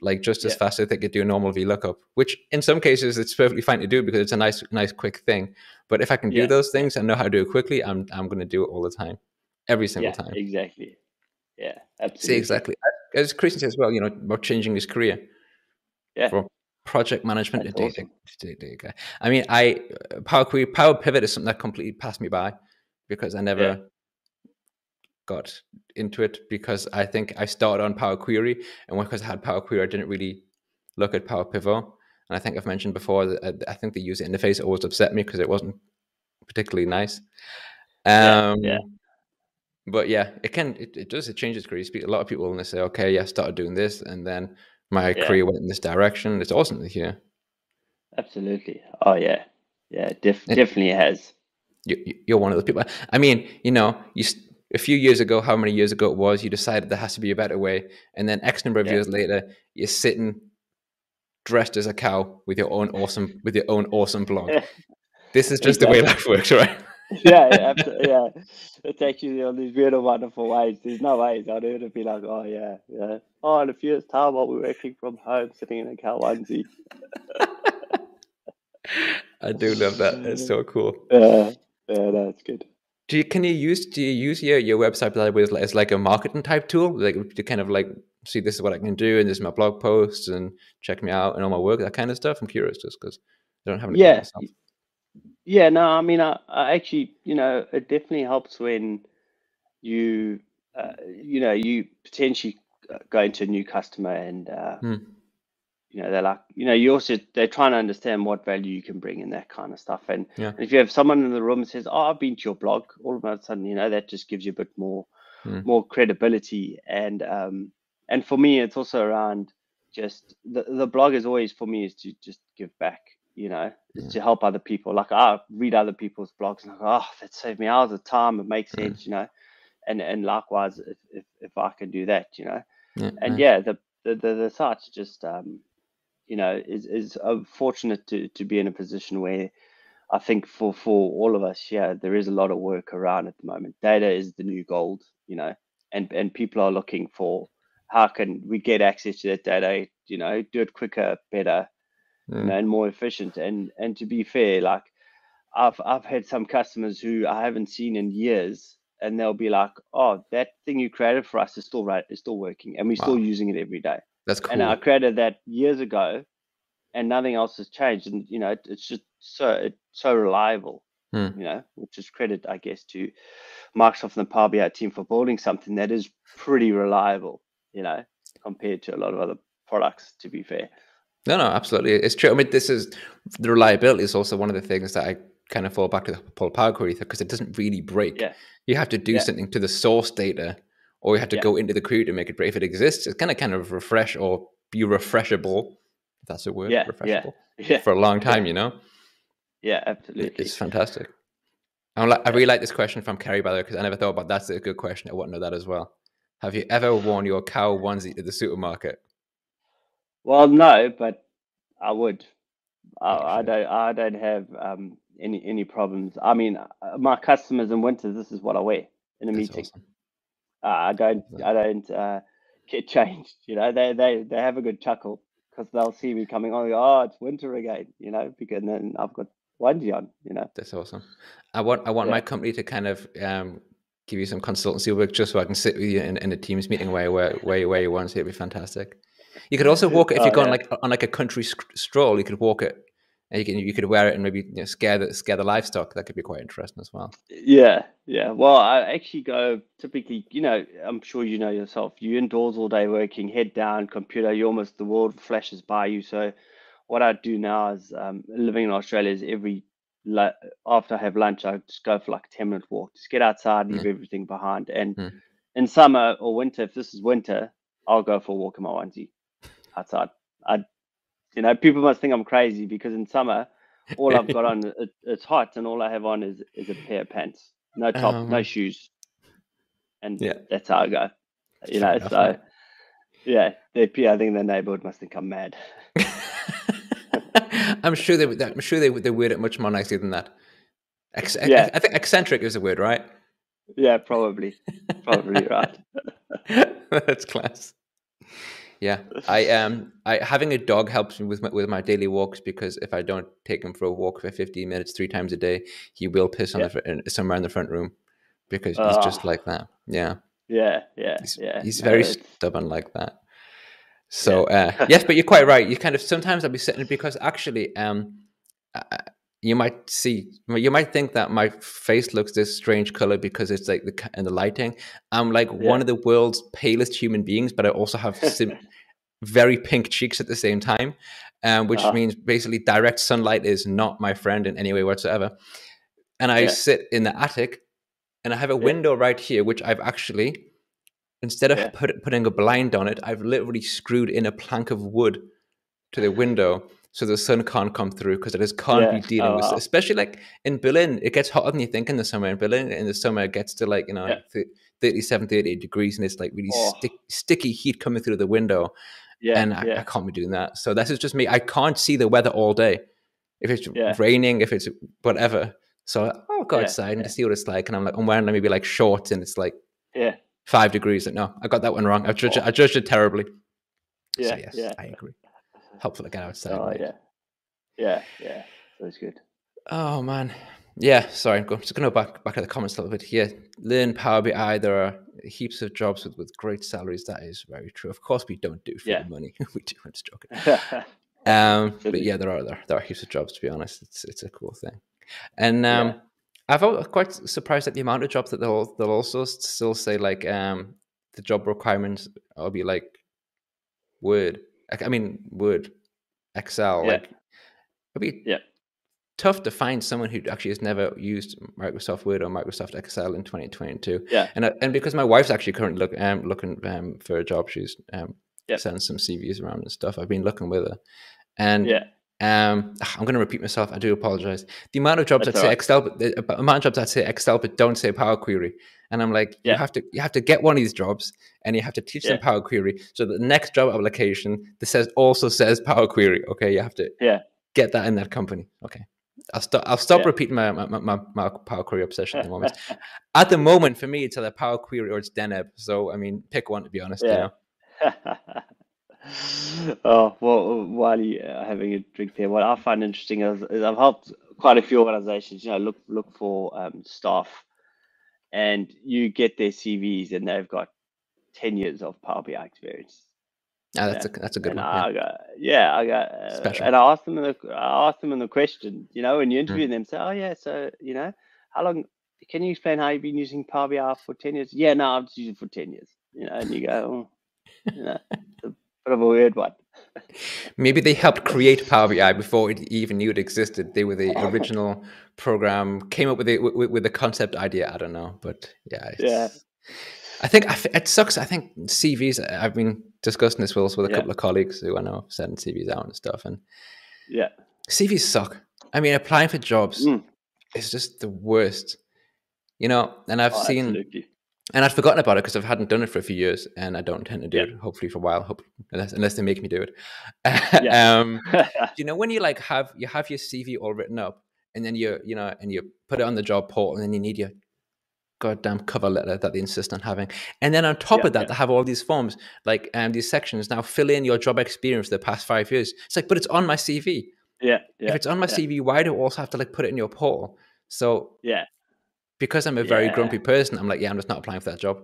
Speaker 1: like just as
Speaker 2: Yeah.
Speaker 1: fast as they could do a normal VLOOKUP. Which in some cases it's perfectly fine to do because it's a nice, nice, quick thing. But if I can do
Speaker 2: Yeah.
Speaker 1: those things and know how to do it quickly, I'm I'm going to do it all the time, every single
Speaker 2: Yeah,
Speaker 1: time.
Speaker 2: exactly. Yeah,
Speaker 1: See exactly as Christian says, well, you know, about changing his career
Speaker 2: Yeah.
Speaker 1: for project management.
Speaker 2: That's awesome.
Speaker 1: I mean, I uh, Power Query, Power Pivot is something that completely passed me by because I never got into it because I think I started on Power Query and because I had Power Query, I didn't really look at Power Pivot. And I think I've mentioned before that uh, I think the user interface always upset me because it wasn't particularly nice.
Speaker 2: Yeah,
Speaker 1: Um,
Speaker 2: yeah.
Speaker 1: But yeah, it can it, it does it changes career. Speak a lot of people and they say, okay, yeah, I started doing this, and then my
Speaker 2: Yeah.
Speaker 1: career went in this direction. It's awesome to hear.
Speaker 2: Absolutely. Oh yeah, yeah. Def-
Speaker 1: And-
Speaker 2: definitely has.
Speaker 1: You, you're one of those people. I mean, you know, you a few years ago, how many years ago it was, you decided there has to be a better way, and then X number of
Speaker 2: Yeah.
Speaker 1: years later, you're sitting dressed as a cow with your own awesome with your own awesome blog. This is just the way life works, right?
Speaker 2: yeah, yeah, absolutely, yeah. It takes you on these and wonderful ways. There's no ways I'd ever be like, oh yeah, yeah. Oh, in a few years' time, I'll be working from home, sitting in a cow onesie.
Speaker 1: I do love that. It's so cool.
Speaker 2: Yeah, yeah, that's good.
Speaker 1: Do you can you use do you use your, your website by way as like, as like a marketing type tool like to kind of like see this is what I can do and this is my blog posts and check me out and all my work that kind of stuff I'm curious just because I don't have any
Speaker 2: Yeah. Yeah, no, I mean, I, I actually, you know, it definitely helps when you, uh, you know, you potentially uh, go into a new customer and, uh,
Speaker 1: Hmm.
Speaker 2: you know, they're like, you know, you also, they're trying to understand what value you can bring and that kind of stuff. And,
Speaker 1: Yeah.
Speaker 2: and if you have someone in the room that says, oh, I've been to your blog, all of a sudden, you know, that just gives you a bit more,
Speaker 1: Hmm.
Speaker 2: more credibility. And, um, and for me, it's also around just the, the blog is always for me is to just give back, you know,
Speaker 1: Yeah.
Speaker 2: to help other people. Like I read other people's blogs and I go, oh, that saved me hours of time. It makes
Speaker 1: Mm.
Speaker 2: sense, you know. And and likewise, if, if, if I can do that, you know.
Speaker 1: Yeah,
Speaker 2: And yeah, the the the, the site's just um, you know, is is uh, fortunate to to be in a position where I think for for all of us, yeah, there is a lot of work around at the moment. Data is the new gold, you know. and and people are looking for how can we get access to that data, you know, do it quicker, better, know, and more efficient. And and to be fair, like I've I've had some customers who I haven't seen in years, and they'll be like, "Oh, that thing you created for us is still right, is still working, and we're wow. still using it every day."
Speaker 1: That's cool.
Speaker 2: And I created that years ago, and nothing else has changed. And you know, it's just so it's so reliable. Hmm. You know, which is credit, I guess, to Microsoft and the Power BI team for building something that is pretty reliable. You know, compared to a lot of other products. To be fair.
Speaker 1: No, no, absolutely, it's true. I mean, this is the reliability is also one of the things that I kind of fall back to the Paul Power Query because it doesn't really break.
Speaker 2: Yeah.
Speaker 1: You have to do yeah. something to the source data, or you have to yeah. go into the query to make it break. If it exists, it's kind of kind of refresh or be refreshable. If that's a word.
Speaker 2: Yeah. Refreshable.
Speaker 1: Yeah. For a long time, you know.
Speaker 2: Yeah, absolutely.
Speaker 1: It's fantastic. I, like, I really like this question from Kerry, by the way, because I never thought about that's a good question. I want to know that as well. Have you ever worn your cow onesie to the supermarket?
Speaker 2: Well, no, but I would. I, I don't. I don't have um, any any problems. I mean, uh, my customers in winter, this is what I wear in a That's meeting. Awesome. Uh, I don't. I don't uh, get changed. You know, they they they have a good chuckle because they'll see me coming on. Go, oh, it's winter again. You know, because then I've got onesie on. You know,
Speaker 1: that's awesome. I want I want yeah. my company to kind of um, give you some consultancy work just so I can sit with you in, in a Teams meeting where where where, where you want to. It'd be fantastic. You could also walk it if you're going yeah. like on like a country stroll. You could walk it and you can you could wear it and maybe you know, scare the scare the livestock. That could be quite interesting as well.
Speaker 2: Yeah, yeah. Well, I actually go typically. You know, I'm sure you know yourself. You indoors all day working, head down, computer. You almost the world flashes by you. So, what I do now is um, living in Australia is every after I have lunch, I just go for like a ten minute walk. Just get outside, leave mm. everything behind. And mm. in summer or winter, if this is winter, I'll go for a walk in my onesie outside. I you know, people must think I'm crazy because in summer, all I've got on it, it's hot, and all I have on is is a pair of pants, no top, um, no shoes, and yeah. that's how I go. You know, enough, so yeah, they, I think the neighborhood must think I'm mad.
Speaker 1: I'm sure they. Would. I'm sure they would. they word it much more nicely than that. Ex- yeah. I think eccentric is a word, right?
Speaker 2: Yeah, probably. Probably right.
Speaker 1: That's class. Yeah, I um, I having a dog helps me with my, with my daily walks because if I don't take him for a walk for 15 minutes three times a day, he will piss on yeah. the somewhere in the front room because he's just ah. like that. Yeah.
Speaker 2: Yeah, yeah,
Speaker 1: he's,
Speaker 2: yeah.
Speaker 1: He's very no, stubborn like that. So yeah. uh, yes, but you're quite right. You kind of sometimes I'll be sitting because actually, um, uh, you might see, you might think that my face looks this strange color because it's like the and the lighting. I'm like yeah. one of the world's palest human beings, but I also have sim- very pink cheeks at the same time, um, which uh-huh. means basically direct sunlight is not my friend in any way whatsoever. And I yeah. sit in the attic, and I have a yeah. window right here, which I've actually, instead of put, putting a blind on it, I've literally screwed in a plank of wood to the window so the sun can't come through because it just can't yeah. be dealing oh, with wow. especially like in berlin it gets hotter than you think in the summer in berlin in the summer it gets to like you know yeah. 37 38 degrees and it's like really oh. stick, sticky heat coming through the window yeah, and I, yeah. I, can't be doing that. So this is just me. I can't see the weather all day. If it's yeah. raining, if it's whatever. So oh, I'll go outside and see what it's like. And I'm like, I'm wearing maybe like shorts and it's like
Speaker 2: yeah
Speaker 1: five degrees. Like, no, I got that one wrong. I judged, oh. it, I judged it terribly.
Speaker 2: Yeah, so, yes, yeah.
Speaker 1: I agree. Helpful to get outside.
Speaker 2: Oh, yeah. Yeah, yeah. That was good.
Speaker 1: Oh, man. Yeah, sorry, I'm just going to go back back to the comments a little bit here. Learn Power BI. There are heaps of jobs with, with great salaries. That is very true. Of course, we don't do it for yeah. the money. we do. I'm just joking. um, but yeah, there are there, there are heaps of jobs. To be honest, it's it's a cool thing. And um, yeah. I've quite surprised at the amount of jobs that they'll they'll also still say like um, the job requirements will be like Word. I mean Word, Excel. Yeah. Like it'll be
Speaker 2: yeah
Speaker 1: tough to find someone who actually has never used Microsoft Word or Microsoft Excel in 2022.
Speaker 2: Yeah.
Speaker 1: And uh, and because my wife's actually currently look, um, looking um, for a job, she's um, yep. sending some CVs around and stuff. I've been looking with her, and
Speaker 2: yeah.
Speaker 1: Um, I'm going to repeat myself. I do apologize. The amount of jobs That's that say right. Excel, but the amount of jobs that say Excel but don't say Power Query, and I'm like, yeah. you have to you have to get one of these jobs, and you have to teach yeah. them Power Query. So the next job application that says also says Power Query. Okay, you have to
Speaker 2: yeah
Speaker 1: get that in that company. Okay, I'll stop. I'll stop
Speaker 2: Yeah.
Speaker 1: repeating my, my, my, my Power Query obsession at the moment. at the moment, for me, it's either Power Query or it's Deneb. So I mean, pick one to be honest. You
Speaker 2: Yeah.
Speaker 1: know?
Speaker 2: oh well, while you are having a drink there, what I find interesting is, is I've helped quite a few organizations. You know, look look for um, staff, and you get their CVs, and they've got ten years of Power BI experience.
Speaker 1: Ah, that's a that's a good
Speaker 2: and
Speaker 1: one.
Speaker 2: I
Speaker 1: Yeah.
Speaker 2: got yeah, I got uh,
Speaker 1: Special.
Speaker 2: and I asked them the I asked them in the question, you know, when you
Speaker 1: Mm.
Speaker 2: interview them, say, oh yeah, so you know, how long? Can you explain how you've been using Power BI for ten years? Yeah, no, I've just used it for ten years. You know, and you go, oh, you know, bit of a weird one.
Speaker 1: Maybe they helped create Power BI before it even knew it existed. They were the original program, came up with the with, with the concept idea. I don't know, but yeah,
Speaker 2: Yeah.
Speaker 1: I think I f- it sucks. I think CVs. I've been discussing this with, with a
Speaker 2: Yeah.
Speaker 1: couple of colleagues who I know sending CVs out and stuff, and
Speaker 2: Yeah,
Speaker 1: CVs suck. I mean, applying for jobs
Speaker 2: Mm.
Speaker 1: is just the worst. You know, and I've
Speaker 2: oh,
Speaker 1: seen
Speaker 2: absolutely.
Speaker 1: And I'd forgotten about it because I hadn't done it for a few years, and I don't intend to do
Speaker 2: Yeah.
Speaker 1: it. Hopefully, for a while, hope, unless unless they make me do it.
Speaker 2: Yeah.
Speaker 1: um, you know, when you like have you have your CV all written up, and then you you know, and you put it on the job portal, and then you need your goddamn cover letter that they insist on having, and then on top
Speaker 2: Yeah,
Speaker 1: of that, they have all these forms like um these sections. Now fill in your job experience for the past five years. It's like, but it's on my CV.
Speaker 2: yeah, yeah,
Speaker 1: if it's on my. CV, why do I also have to like put it in your portal? So
Speaker 2: yeah,
Speaker 1: because I'm a very
Speaker 2: Yeah.
Speaker 1: grumpy person, I'm like, yeah, I'm just not applying for that job.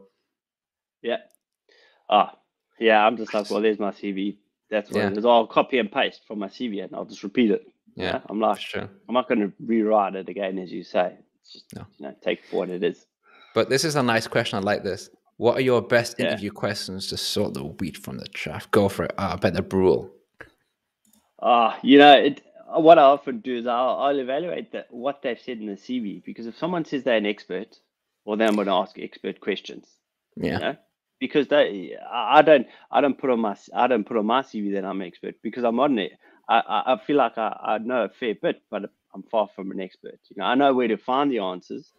Speaker 2: yeah. Oh, yeah. I'm just like, well, there's my CV. That's what
Speaker 1: Yeah.
Speaker 2: it is. I'll copy and paste from my CV, and I'll just repeat it. you
Speaker 1: Yeah,
Speaker 2: know? I'm like,
Speaker 1: Sure.
Speaker 2: I'm not going to rewrite it again, as you say. It's just,
Speaker 1: No.
Speaker 2: you know, take for what it is.
Speaker 1: But this is a nice question. I like this. What are your best
Speaker 2: Yeah.
Speaker 1: interview questions to sort the wheat from the chaff? Go for it. Ah, I bet they're brutal.
Speaker 2: Ah, you know, it, what I often do is I'll, I'll evaluate that what they've said in the CV because if someone says they're an expert, well, then I'm going to ask expert questions.
Speaker 1: Yeah.
Speaker 2: You know, because they, I don't, I don't put on my, I don't put on my CV that I'm an expert because I'm on it. I, I, I feel like I, I know a fair bit, but I'm far from an expert. You know, I know where to find the answers,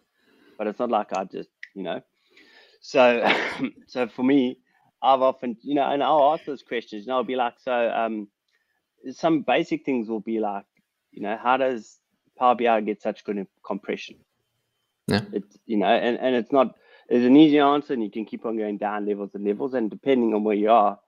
Speaker 2: but it's not like I just, you know. So, so for me, I've often, you know, and I'll ask those questions, and I'll be like, so, um, some basic things will be like, you know, how does Power BI get such good compression?
Speaker 1: Yeah.
Speaker 2: It's you know, and, and it's not there's an easy answer and you can keep on going down levels and levels and depending on where you are,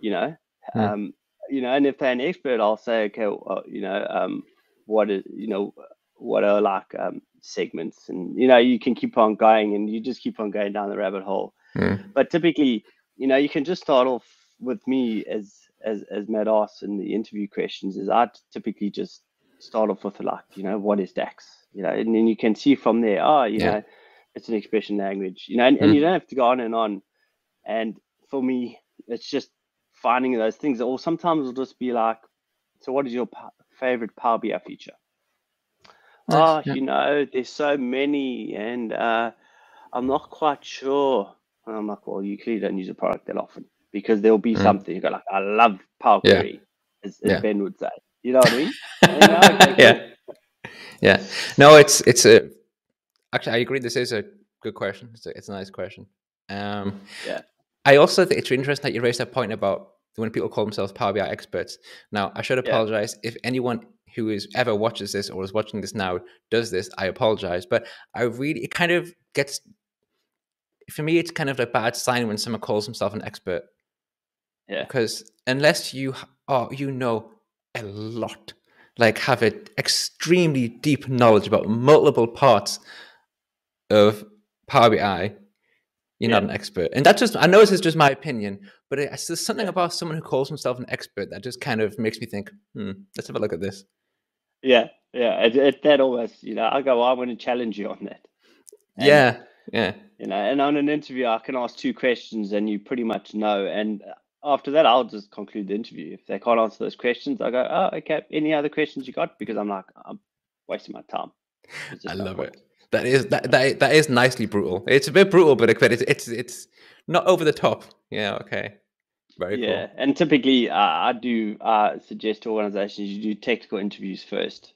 Speaker 2: you know,
Speaker 1: Yeah.
Speaker 2: um, you know, and if they're an expert, I'll say, okay, well, you know, um, what is, you know, what are like um, segments, and you know, you can keep on going, and you just keep on going down the rabbit hole
Speaker 1: Mm.
Speaker 2: but typically, you know, you can just start off with me as as as Matt asked in the interview questions. Is I typically just start off with like, you know, what is DAX? You know, and then you can see from there. Oh, you
Speaker 1: Yeah.
Speaker 2: know, it's an expression language. You know, and, and mm. you don't have to go on and on. And for me, it's just finding those things. Or sometimes it'll just be like, so what is your favorite Power BI feature?
Speaker 1: Nice,
Speaker 2: Oh, ah,
Speaker 1: yeah.
Speaker 2: you know, there's so many, and uh, I'm not quite sure. And I'm like, well, you clearly don't use a product that often because there'll be
Speaker 1: Mm.
Speaker 2: something. You go like, I love Power
Speaker 1: Yeah.
Speaker 2: Query, as, as
Speaker 1: Yeah.
Speaker 2: Ben would say. You know what I mean? You okay,
Speaker 1: yeah. Yeah. No, it's it's a actually I agree this is a good question. It's a, it's a nice question. Um
Speaker 2: Yeah.
Speaker 1: I also think it's interesting that you raised that point about when people call themselves Power BI experts. Now, I should
Speaker 2: Yeah.
Speaker 1: apologize if anyone who is ever watches this or is watching this now does this. I apologize, but I really it kind of gets for me. It's kind of a bad sign when someone calls himself an expert
Speaker 2: Yeah.
Speaker 1: because unless you h- oh you know a lot like have an extremely deep knowledge about multiple parts of power bi you're not an expert and that's just i know this is just my opinion but it- it's just something
Speaker 2: Yeah.
Speaker 1: about someone who calls himself an expert that just kind of makes me think hmm let's have a look at this
Speaker 2: Yeah. Yeah. It, it, that almost, you know, I go, I want to challenge you on that. And,
Speaker 1: yeah yeah
Speaker 2: You know, and on an interview, I can ask two questions and you pretty much know. And after that, I'll just conclude the interview. If they can't answer those questions, I go, oh, okay. Any other questions you got? Because I'm like, I'm wasting my time.
Speaker 1: I love it that is that, that that is nicely brutal it's a bit brutal but it's it's it's not over the top yeah okay very cool.
Speaker 2: Yeah,
Speaker 1: cool
Speaker 2: and typically uh, I do uh, suggest to organizations you do technical interviews first,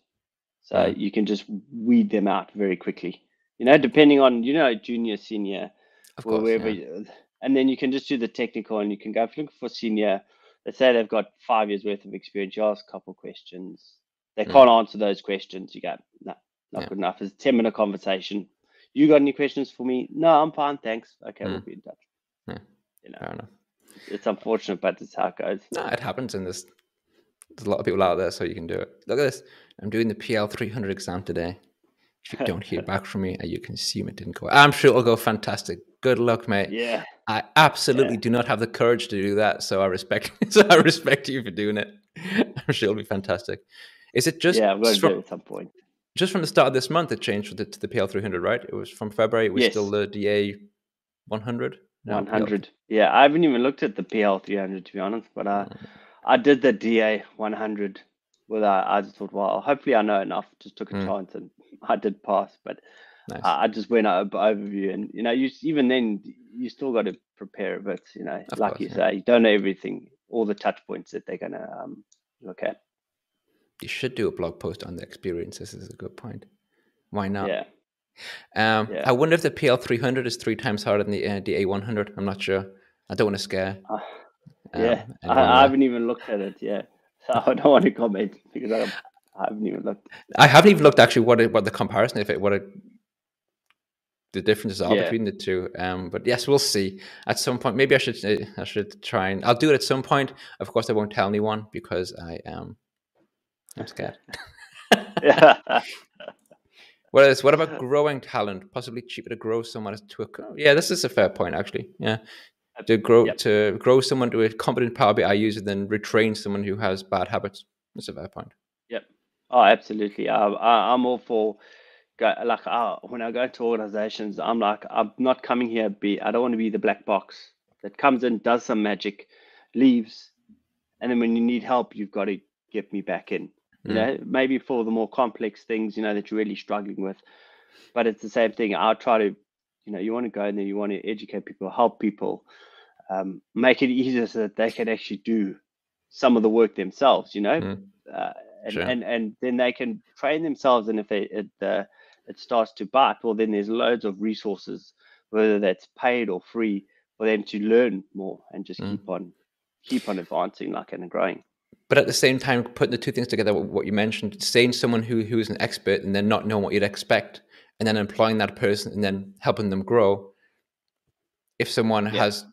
Speaker 2: so
Speaker 1: Mm.
Speaker 2: you can just weed them out very quickly. You know, depending on you know junior, senior,
Speaker 1: of
Speaker 2: or
Speaker 1: course
Speaker 2: wherever,
Speaker 1: yeah.
Speaker 2: you- and then you can just do the technical, and you can go if you're looking for senior. Let's say they've got five years worth of experience. You ask a couple questions. they
Speaker 1: Mm.
Speaker 2: can't answer those questions, you go, no, not
Speaker 1: Yeah.
Speaker 2: good enough. It's a 10 minute conversation. You got any questions for me? No, I'm fine, thanks. Okay, we'll
Speaker 1: Mm.
Speaker 2: be in touch.
Speaker 1: Yeah.
Speaker 2: You know,
Speaker 1: Fair enough.
Speaker 2: it's unfortunate, but it's how it goes.
Speaker 1: No, it happens in this. There's a lot of people out there, so you can do it. Look at this. I'm doing the PL 300 exam today. If you don't hear back from me, you can assume it didn't go. I'm sure it'll go fantastic. Good luck, mate.
Speaker 2: Yeah.
Speaker 1: I absolutely
Speaker 2: Yeah.
Speaker 1: do not have the courage to do that, so I respect. So I respect you for doing it. I'm sure it'll be fantastic. Is it just
Speaker 2: yeah, I'm going to
Speaker 1: from,
Speaker 2: do it at some point.
Speaker 1: just from the start of this month? It changed to the, to the PL 300, right? It was from February. It was still the DA 100. No, PL
Speaker 2: 100. Yeah, I haven't even looked at the PL 300 to be honest, but uh,
Speaker 1: Mm.
Speaker 2: I did the DA 100 without, I just thought, well, hopefully I know enough. Just took a
Speaker 1: Mm.
Speaker 2: chance and I did pass, but
Speaker 1: Nice.
Speaker 2: I, I just went over overview and, you know, you even then, you still got to prepare a bit, you know,
Speaker 1: Of
Speaker 2: like
Speaker 1: course,
Speaker 2: you
Speaker 1: yeah.
Speaker 2: say, you don't know everything, all the touch points that they're going to um, look at.
Speaker 1: you should do a blog post on the experiences. Is a good point. Why not?
Speaker 2: Yeah.
Speaker 1: Um,
Speaker 2: Yeah.
Speaker 1: I wonder if the PL 300 is three times harder than the uh, DA 100. I'm not sure. I don't want to scare.
Speaker 2: Uh,
Speaker 1: um,
Speaker 2: yeah. I, I haven't even looked at it. Yeah. So I don't want to comment because I, I haven't even looked.
Speaker 1: I haven't even looked actually what it, what the comparison if it what it, the differences are
Speaker 2: Yeah.
Speaker 1: between the two. Um, but yes, we'll see at some point. Maybe I should uh, I should try and I'll do it at some point. Of course, I won't tell anyone because I am I'm scared.
Speaker 2: Yeah.
Speaker 1: What is what about growing talent? Possibly cheaper to grow someone to a yeah. This is a fair point actually. Yeah, to grow
Speaker 2: Yep.
Speaker 1: to grow someone to a competent Power BI user, then retrain someone who has bad habits. That's a fair point. Yep.
Speaker 2: Oh, absolutely. I, I, I'm all for go, like uh, when I go to organizations, I'm like I'm not coming here. Be I don't want to be the black box that comes in, does some magic, leaves, and then when you need help, you've got to get me back in. You
Speaker 1: Mm.
Speaker 2: know, maybe for the more complex things, you know, that you're really struggling with. But it's the same thing. I'll try to, you know, you want to go in there, you want to educate people, help people, um, make it easier so that they can actually do some of the work themselves. You know,
Speaker 1: Mm.
Speaker 2: uh, and,
Speaker 1: Sure.
Speaker 2: and and then they can train themselves. And if they, it uh, it starts to bite, well, then there's loads of resources, whether that's paid or free, for them to learn more and just
Speaker 1: Mm.
Speaker 2: keep on keep on advancing, like and growing.
Speaker 1: But at the same time, putting the two things together, what you mentioned, saying someone who who is an expert and then not knowing what you'd expect, and then employing that person and then helping them grow. If someone
Speaker 2: Yeah.
Speaker 1: has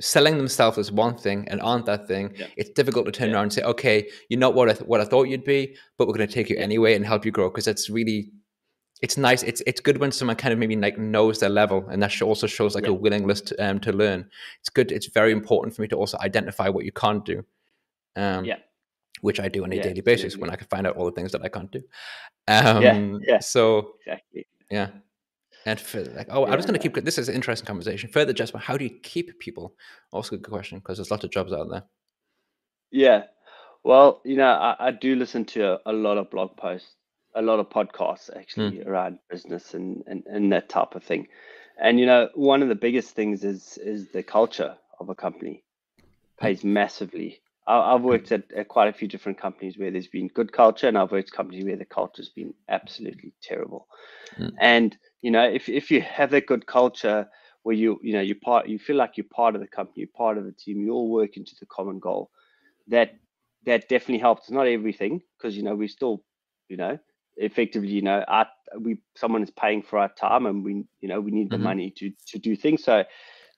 Speaker 1: selling themselves as one thing and aren't that thing,
Speaker 2: Yeah.
Speaker 1: it's difficult to turn
Speaker 2: Yeah.
Speaker 1: around and say, "Okay, you're not what I th- what I thought you'd be, but we're going to take you anyway and help you grow." Because it's really, it's nice. It's it's good when someone kind of maybe like knows their level, and that also shows like
Speaker 2: Yeah.
Speaker 1: a willingness to, um, to learn. It's good. It's very important for me to also identify what you can't do. Um,
Speaker 2: Yeah.
Speaker 1: which I do on a
Speaker 2: Yeah,
Speaker 1: daily basis when. I can find out all the things that I can't do. Um,
Speaker 2: yeah.
Speaker 1: So
Speaker 2: Exactly.
Speaker 1: yeah, and for like, oh, I'm just going to keep. This is an interesting conversation. Further, just how do you keep people? Also, a good question because there's lots of jobs out there.
Speaker 2: Yeah. Well, you know, I, I do listen to a, a lot of blog posts, a lot of podcasts actually hmm. around business and, and, and that type of thing. And you know, one of the biggest things is is the culture of a company hmm. pays massively. I, I've hmm. worked at, at quite a few different companies where there's been good culture, and I've worked at companies where the culture's been absolutely terrible.
Speaker 1: Mm.
Speaker 2: And you know, if if you have a good culture where you you know you part you feel like you're part of the company, you're part of the team, you all work into the common goal. That that definitely helps. Not everything because you know we still you know effectively you know our, we someone is paying for our time and we you know we need the
Speaker 1: Mhm.
Speaker 2: money to to do things. So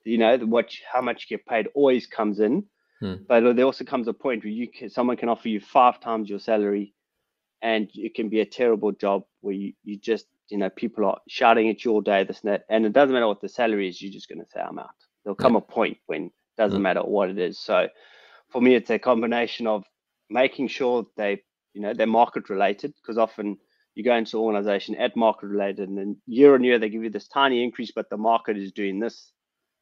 Speaker 2: you know what how much you get paid always comes in.
Speaker 1: Hmm.
Speaker 2: But there also comes a point where you can, someone can offer you five times your salary, and it can be a terrible job where you, you just you know people are shouting at you all day this and that, and it doesn't matter what the salary is. You're just going to say I'm out. There'll come a point when it doesn't
Speaker 1: Hmm.
Speaker 2: matter what it is. So for me, it's a combination of making sure they you know they're market related because often you go into organization at market related and then year on year they give you this tiny increase but the market is doing this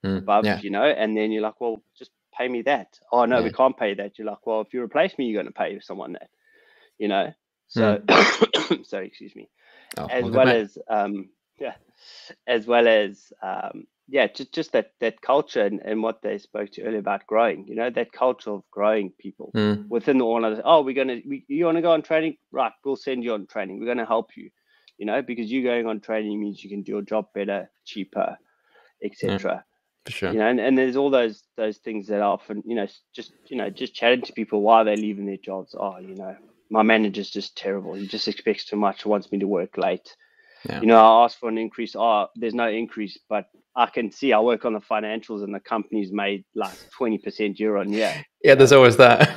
Speaker 1: Mm,
Speaker 2: above
Speaker 1: yeah,
Speaker 2: you know and then you're like well just pay me that. Oh no we can't pay that. You're like well if you replace me you're going to pay someone that you know? So sorry excuse me.
Speaker 1: Oh,
Speaker 2: as
Speaker 1: well,
Speaker 2: well as um yeah as well as um yeah just just that that culture and, and what they spoke to earlier about growing you know that culture of growing people
Speaker 1: Mm,
Speaker 2: within the organization. Oh, we're gonna we, you want to go on training, right? We'll send you on training. We're gonna help you, you know, because you going on training means you can do your job better, cheaper, etc.
Speaker 1: for sure.
Speaker 2: You know, and, and there's all those those things that often, you know, just you know, just chatting to people while they're leaving their jobs. Oh, you know, my manager's just terrible. He just expects too much, wants me to work late.
Speaker 1: Yeah.
Speaker 2: You know, I ask for an increase. Oh, there's no increase, but I can see I work on the financials and the company's made like 20% year on year.
Speaker 1: Yeah, there's always that.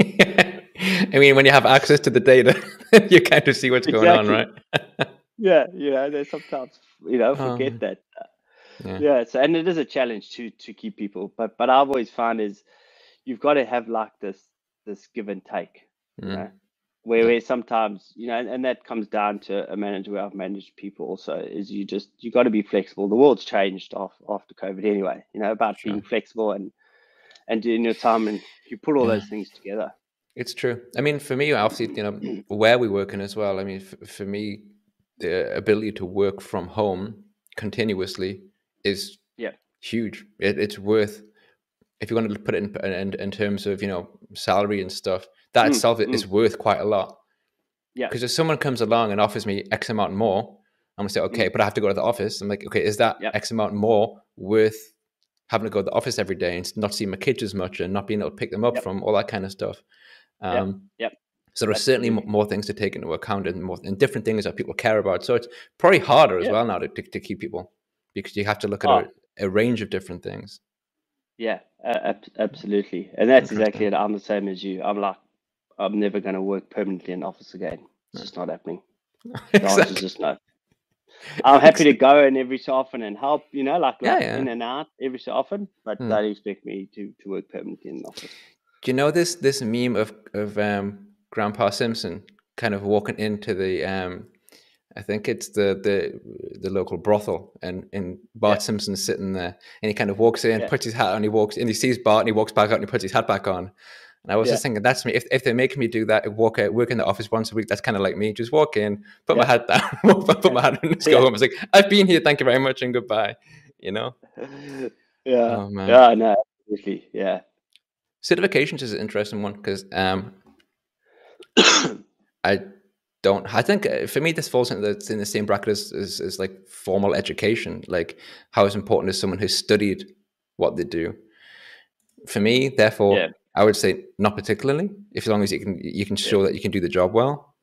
Speaker 1: I mean, when you have access to the data, you kind of see what's going on, right?
Speaker 2: yeah, you know, there's sometimes, you know, forget
Speaker 1: Um,
Speaker 2: that.
Speaker 1: yeah.
Speaker 2: Yeah, so and it is a challenge to to keep people, but but I've always found is you've got to have like this this give and take, you
Speaker 1: Mm.
Speaker 2: know, where where sometimes you know, and, and that comes down to a manager where I've managed people also is you just you got to be flexible. The world's changed off, after COVID anyway, you know, about
Speaker 1: Sure.
Speaker 2: being flexible and and doing your time and you put all
Speaker 1: Yeah.
Speaker 2: those things together.
Speaker 1: It's true. I mean, for me, obviously, you know, where we work in as well. I mean, f- for me, the ability to work from home continuously is
Speaker 2: Yeah.
Speaker 1: huge. It, it's worth, if you want to put it in, in in terms of you know salary and stuff, that
Speaker 2: Mm,
Speaker 1: itself
Speaker 2: mm.
Speaker 1: is worth quite a lot.
Speaker 2: Yeah.
Speaker 1: Because if someone comes along and offers me X amount more, I'm gonna say, okay, but I have to go to the office. I'm like, okay, is that
Speaker 2: Mm. Yep.
Speaker 1: X amount more worth having to go to the office every day and not see my kids as much and not being able to pick them up
Speaker 2: Yep.
Speaker 1: from all that kind of stuff?
Speaker 2: Yep,
Speaker 1: Um,
Speaker 2: yep,
Speaker 1: So there's certainly m-
Speaker 2: absolutely.
Speaker 1: more things to take into account and more and different things that people care about. So it's probably harder as well now to, to, to keep people because you have to look at
Speaker 2: Oh.
Speaker 1: a, a range of different things.
Speaker 2: Yeah, a- ab- absolutely. And that's exactly it. I'm the same as you. I'm like, I'm never going to work permanently in office again. It's
Speaker 1: No.
Speaker 2: just not happening. The answer is just no. I'm happy to go in every so often and help, you know, like,
Speaker 1: Yeah,
Speaker 2: like
Speaker 1: yeah.
Speaker 2: in and out every so often, but
Speaker 1: Hmm.
Speaker 2: don't expect me to, to work permanently in the office.
Speaker 1: Do you know this this meme of of um, Grandpa Simpson kind of walking into the um, I think it's the the the local brothel and and Bart
Speaker 2: Yeah.
Speaker 1: Simpson's sitting there and he kind of walks in,
Speaker 2: Yeah.
Speaker 1: puts his hat on, he walks and he sees Bart and he walks back out and he puts his hat back on. And I was
Speaker 2: Yeah.
Speaker 1: just thinking that's me. If if they're making me do that, walk out, work in the office once a week, that's kind of like me. Just walk in, put my
Speaker 2: Yeah.
Speaker 1: hat down, put my hat on, and just go
Speaker 2: Yeah.
Speaker 1: home. It's like I've been here, thank you very much, and goodbye. You know?
Speaker 2: yeah.
Speaker 1: Oh man.
Speaker 2: Yeah, no, absolutely. Yeah.
Speaker 1: Certifications is an interesting one because um, I don't. I think uh, for me, this falls into the, in the same bracket as, as as like formal education. Like, how is important is someone who's studied what they do. For me, therefore,
Speaker 2: Yeah.
Speaker 1: I would say not particularly. If as long as you can you can show that you can do the job well.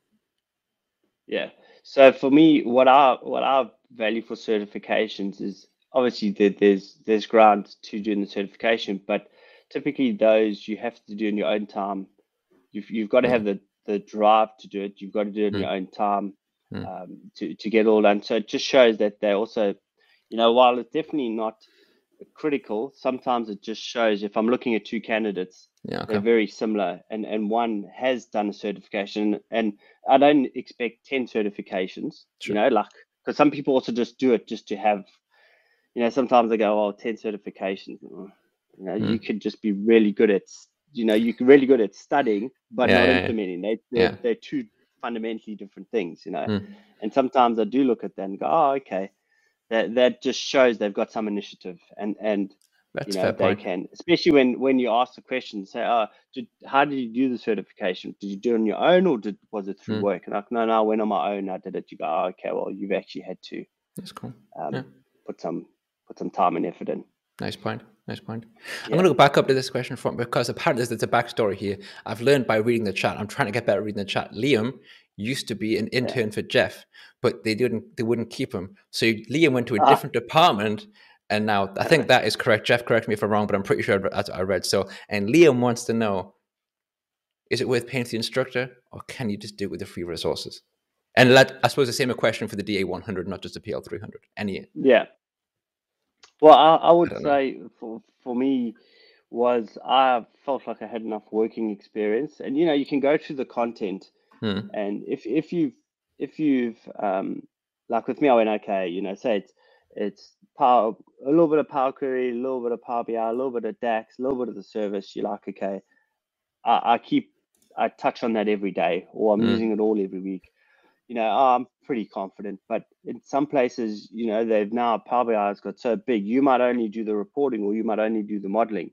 Speaker 2: Yeah. So for me, what I what I value for certifications is obviously there, there's there's grants to doing the certification, but typically those you have to do in your own time. You've you've got to
Speaker 1: Mm.
Speaker 2: have the the drive to do it. You've got to do it in
Speaker 1: Mm.
Speaker 2: your own time
Speaker 1: Mm.
Speaker 2: um, to to get all done. So it just shows that they also, you know, while it's definitely not critical, sometimes it just shows if I'm looking at two candidates
Speaker 1: Yeah.
Speaker 2: they're very similar and and one has done a certification and i don't expect 10 certifications
Speaker 1: Sure.
Speaker 2: you know like because some people also just do it just to have you know sometimes they go oh 10 certifications Mm. you know you
Speaker 1: Mm.
Speaker 2: could just be really good at you know you're really good at studying but
Speaker 1: Yeah,
Speaker 2: not
Speaker 1: yeah, yeah.
Speaker 2: implementing they, they're,
Speaker 1: Yeah.
Speaker 2: they're two fundamentally different things you know
Speaker 1: Mm.
Speaker 2: and sometimes i do look at that and go oh okay that that just shows they've got some initiative and and
Speaker 1: That's
Speaker 2: you know
Speaker 1: fair
Speaker 2: they
Speaker 1: point.
Speaker 2: can especially when when you ask the question say oh did, how did you do the certification did you do it on your own or did was it through
Speaker 1: Mm.
Speaker 2: work and like no no i went on my own i did it you go oh, okay well you've actually had to
Speaker 1: That's cool.
Speaker 2: um,
Speaker 1: Yeah.
Speaker 2: put some put some time and effort in
Speaker 1: Nice point. Nice point. I'm going to go back up to this question from because apparently there's a backstory here. I've learned by reading the chat. I'm trying to get better reading the chat. Liam used to be an intern for Jeff, but they didn't. They wouldn't keep him. So Liam went to a
Speaker 2: Ah.
Speaker 1: different department, and now I think that is correct. Jeff, correct me if I'm wrong, but I'm pretty sure I read. So, and Liam wants to know: Is it worth paying the instructor, or can you just do it with the free resources? And let, I suppose the same question for the DA 100, not just the PL 300. Any
Speaker 2: yeah well i, I would
Speaker 1: know.
Speaker 2: say for for me was i felt like i had enough working experience and you know you can go through the content
Speaker 1: Hmm.
Speaker 2: and if if you've if you've um like with me i went okay you know say it's it's power a little bit of power query a little bit of power bi a little bit of dax a little bit of the service you're like okay i, I keep i touch on that every day or i'm
Speaker 1: Mm.
Speaker 2: using it all every week you know i'm pretty confident but in some places you know they've now power bi has got so big you might only do the reporting or you might only do the modeling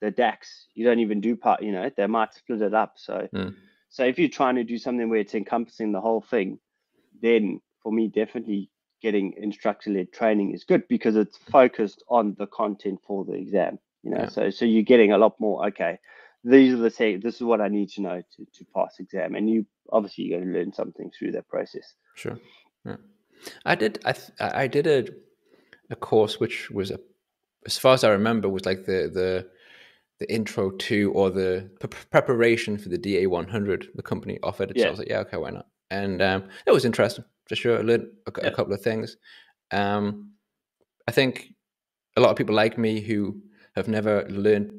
Speaker 2: the dax you don't even do part you know they might split it up so
Speaker 1: Mm.
Speaker 2: so if you're trying to do something where it's encompassing the whole thing, then for me, definitely getting instructor-led training is good because it's focused on the content for the exam. You know,
Speaker 1: Yeah.
Speaker 2: so so you're getting a lot more. Okay, these are the say this is what I need to know to, to pass exam. And you obviously you're going to learn something through that process.
Speaker 1: Sure. Yeah. I did. I I did a a course which was a, as far as I remember, was like the the the intro to or the p- preparation for the DA 100 the company offered it. Yeah. So I was like, yeah, okay, why not? And um, it was interesting for sure. I learned a, yeah. a couple of things. Um, I think a lot of people like me who have never learned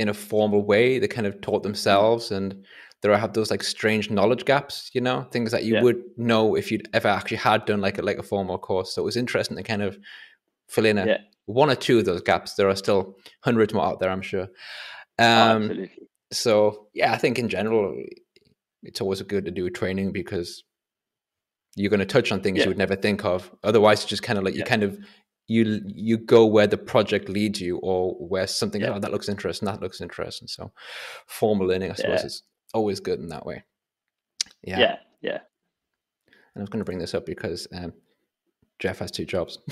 Speaker 1: in a formal way, they kind of taught themselves and there have those like strange knowledge gaps, you know, things that you yeah. would know if you'd ever actually had done like a like a formal course. So it was interesting to kind of fill in a yeah. one or two of those gaps. There are still hundreds more out there, I'm sure.
Speaker 2: Oh, um, Absolutely.
Speaker 1: So yeah, I think in general, it's always good to do training because you're going to touch on things yeah. you would never think of. Otherwise, it's just kind of like you kind of you you go where the project leads you or where something yeah. oh, that looks interesting that looks interesting so formal learning i suppose yeah. is always good in that way
Speaker 2: yeah yeah yeah
Speaker 1: and i was going to bring this up because um, jeff has two jobs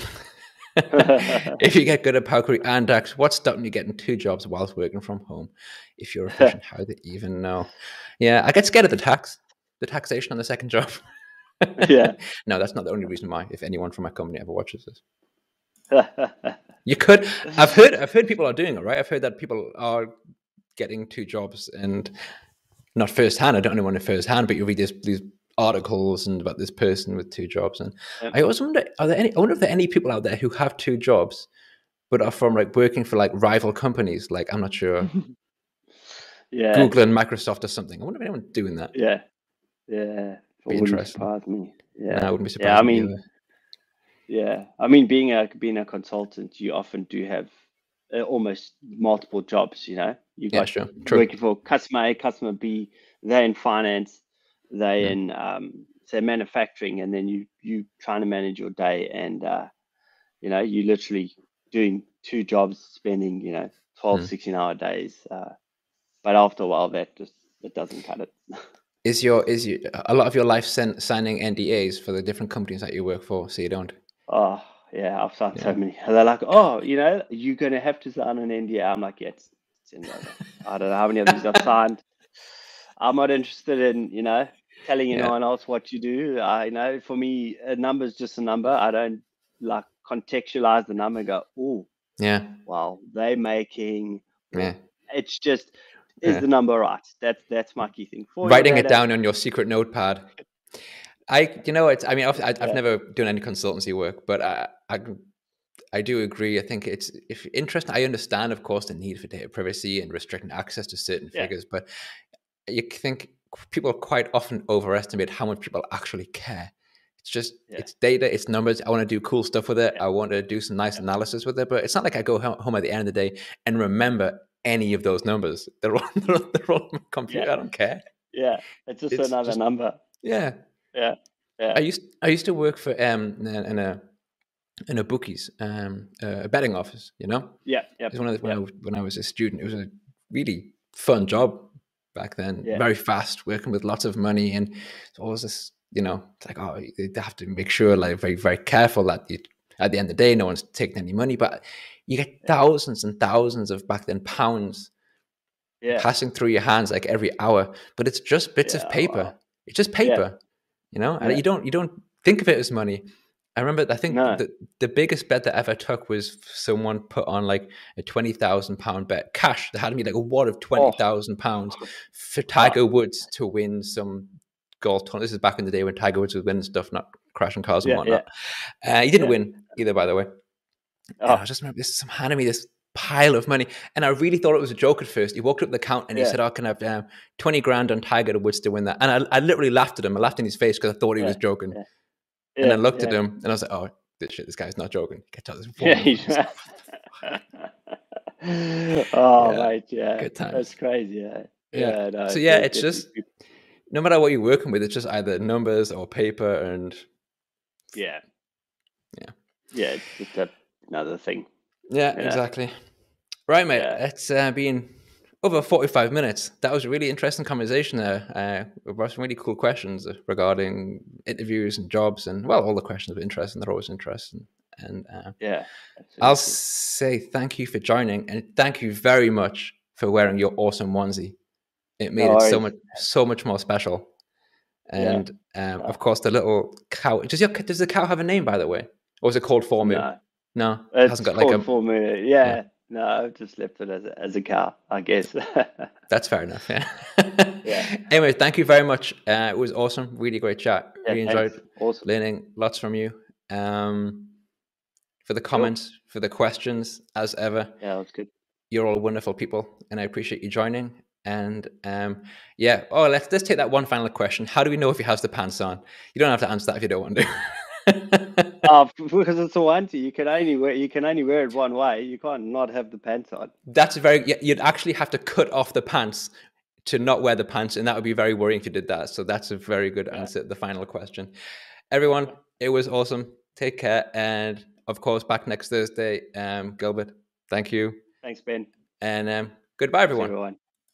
Speaker 1: if you get good at Power and Dax, what's stopping you getting two jobs whilst working from home? If you're efficient, how do you even know? Yeah, I get scared of the tax, the taxation on the second job.
Speaker 2: Yeah.
Speaker 1: No, that's not the only reason why. If anyone from my company ever watches this you could. I've heard. I've heard people are doing it. Right. I've heard that people are getting two jobs and not firsthand. I don't know anyone firsthand, but you read these these articles and about this person with two jobs. And I always wonder: Are there any? I wonder if there are any people out there who have two jobs, but are from like working for like rival companies. Like I'm not sure.
Speaker 2: yeah.
Speaker 1: Google and Microsoft or something. I wonder if anyone's doing that.
Speaker 2: Yeah. Yeah.
Speaker 1: Be interesting.
Speaker 2: Surprise me. Yeah.
Speaker 1: No, I wouldn't be surprised.
Speaker 2: Yeah, I mean. Either. Yeah, I mean, being a being a consultant, you often do have uh, almost multiple jobs. You know, you
Speaker 1: got yeah, sure.
Speaker 2: working for customer A, customer B. They're in finance, they're yeah. in um, say manufacturing, and then you you trying to manage your day, and uh, you know, you literally doing two jobs, spending you know 12, mm. 16 hour days. Uh, but after a while, that just it doesn't cut it.
Speaker 1: is your is your, a lot of your life sen- signing NDAs for the different companies that you work for, so you don't?
Speaker 2: Oh yeah, I've signed yeah. so many. And they're like, oh, you know, you're gonna have to sign an NDA. I'm like, yeah, it's, it's in. I don't know how many of these I've signed. I'm not interested in, you know, telling yeah. anyone else what you do. I you know for me, a number is just a number. I don't like contextualize the number and go, oh,
Speaker 1: yeah,
Speaker 2: well, they're making.
Speaker 1: Yeah.
Speaker 2: It's just is yeah. the number right? That's that's my key thing.
Speaker 1: For Writing it down on your secret notepad. I, you know, it's. I mean, I've, I've yeah. never done any consultancy work, but I, I, I do agree. I think it's if interesting. I understand, of course, the need for data privacy and restricting access to certain yeah. figures, but you think people quite often overestimate how much people actually care. It's just yeah. it's data, it's numbers. I want to do cool stuff with it. I want to do some nice analysis with it, but it's not like I go home at the end of the day and remember any of those numbers. They're all they're, they're all on my computer. I don't care.
Speaker 2: Yeah, it's just it's another just, number.
Speaker 1: Yeah,
Speaker 2: yeah, yeah. I
Speaker 1: used I used to work for um in a in a bookies um a betting office. You know.
Speaker 2: Yeah, yeah.
Speaker 1: It was one of the, when, I, when I was a student. It was a really fun job back then. Yeah. Very fast, working with lots of money, and it's always this. You know, it's like oh, they have to make sure, like very very careful that you at the end of the day, no one's taking any money, but you get thousands and thousands of back then pounds yeah. passing through your hands like every hour, but it's just bits yeah, of paper. Wow. It's just paper you know, and you don't you don't think of it as money. I remember, I think no. the, the biggest bet that I ever took was someone put on like a twenty thousand pound bet, cash. They had me like a wad of twenty thousand oh. pounds for Tiger Woods to win some golf tournament. This is back in the day when Tiger Woods was winning stuff, not crashing cars and yeah, whatnot. Yeah. Uh, he didn't yeah. win either, by the way. Oh. I just remember this some handing me this pile of money. And I really thought it was a joke at first. He walked up the count and he said, "Oh, can I have um, twenty grand on Tiger Woods to win that?" And I, I literally laughed at him. I laughed in his face because I thought he yeah. was joking. Yeah. and I looked at him and I was like, "Oh, this shit, this guy's not joking. Get out this."
Speaker 2: Yeah, oh, yeah. right, yeah, good time. That's crazy. Yeah, yeah. No,
Speaker 1: so yeah, it's just no matter what you're working with, it's just either numbers or paper, and
Speaker 2: yeah,
Speaker 1: yeah,
Speaker 2: yeah. It's just a, another thing.
Speaker 1: Yeah, yeah. exactly. Right, mate. Yeah. It's uh, been over 45 minutes. That was a really interesting conversation there. Uh, about some really cool questions regarding interviews and jobs, and well, all the questions of interest, and they're always interesting. And uh,
Speaker 2: yeah,
Speaker 1: absolutely. I'll say thank you for joining, and thank you very much for wearing your awesome onesie. It made no it so much so much more special. And yeah. um, of course, the little cow. Does your does the cow have a name, by the way, or is it called FourMoo?
Speaker 2: No,
Speaker 1: no
Speaker 2: it hasn't got like a FourMoo. Yeah. yeah. No, I've just left it as a, as a cow, I guess.
Speaker 1: That's fair enough. Yeah. yeah. Anyway, thank you very much. Uh, it was awesome. Really great chat. Yeah, really enjoyed awesome. learning lots from you. Um, for the comments, cool. for the questions, as ever.
Speaker 2: Yeah, that's good.
Speaker 1: You're all wonderful people, and I appreciate you joining. And um, yeah, oh, let's let's take that one final question. How do we know if he has the pants on? You don't have to answer that if you don't want
Speaker 2: to. uh, because it's a onesie, you can only wear you can only wear it one way. You can't not have the pants on.
Speaker 1: That's very. You'd actually have to cut off the pants to not wear the pants, and that would be very worrying if you did that. So that's a very good yeah. answer. The final question, everyone. It was awesome. Take care, and of course, back next Thursday. Um, Gilbert, thank you.
Speaker 2: Thanks, Ben.
Speaker 1: And um, goodbye, everyone. everyone.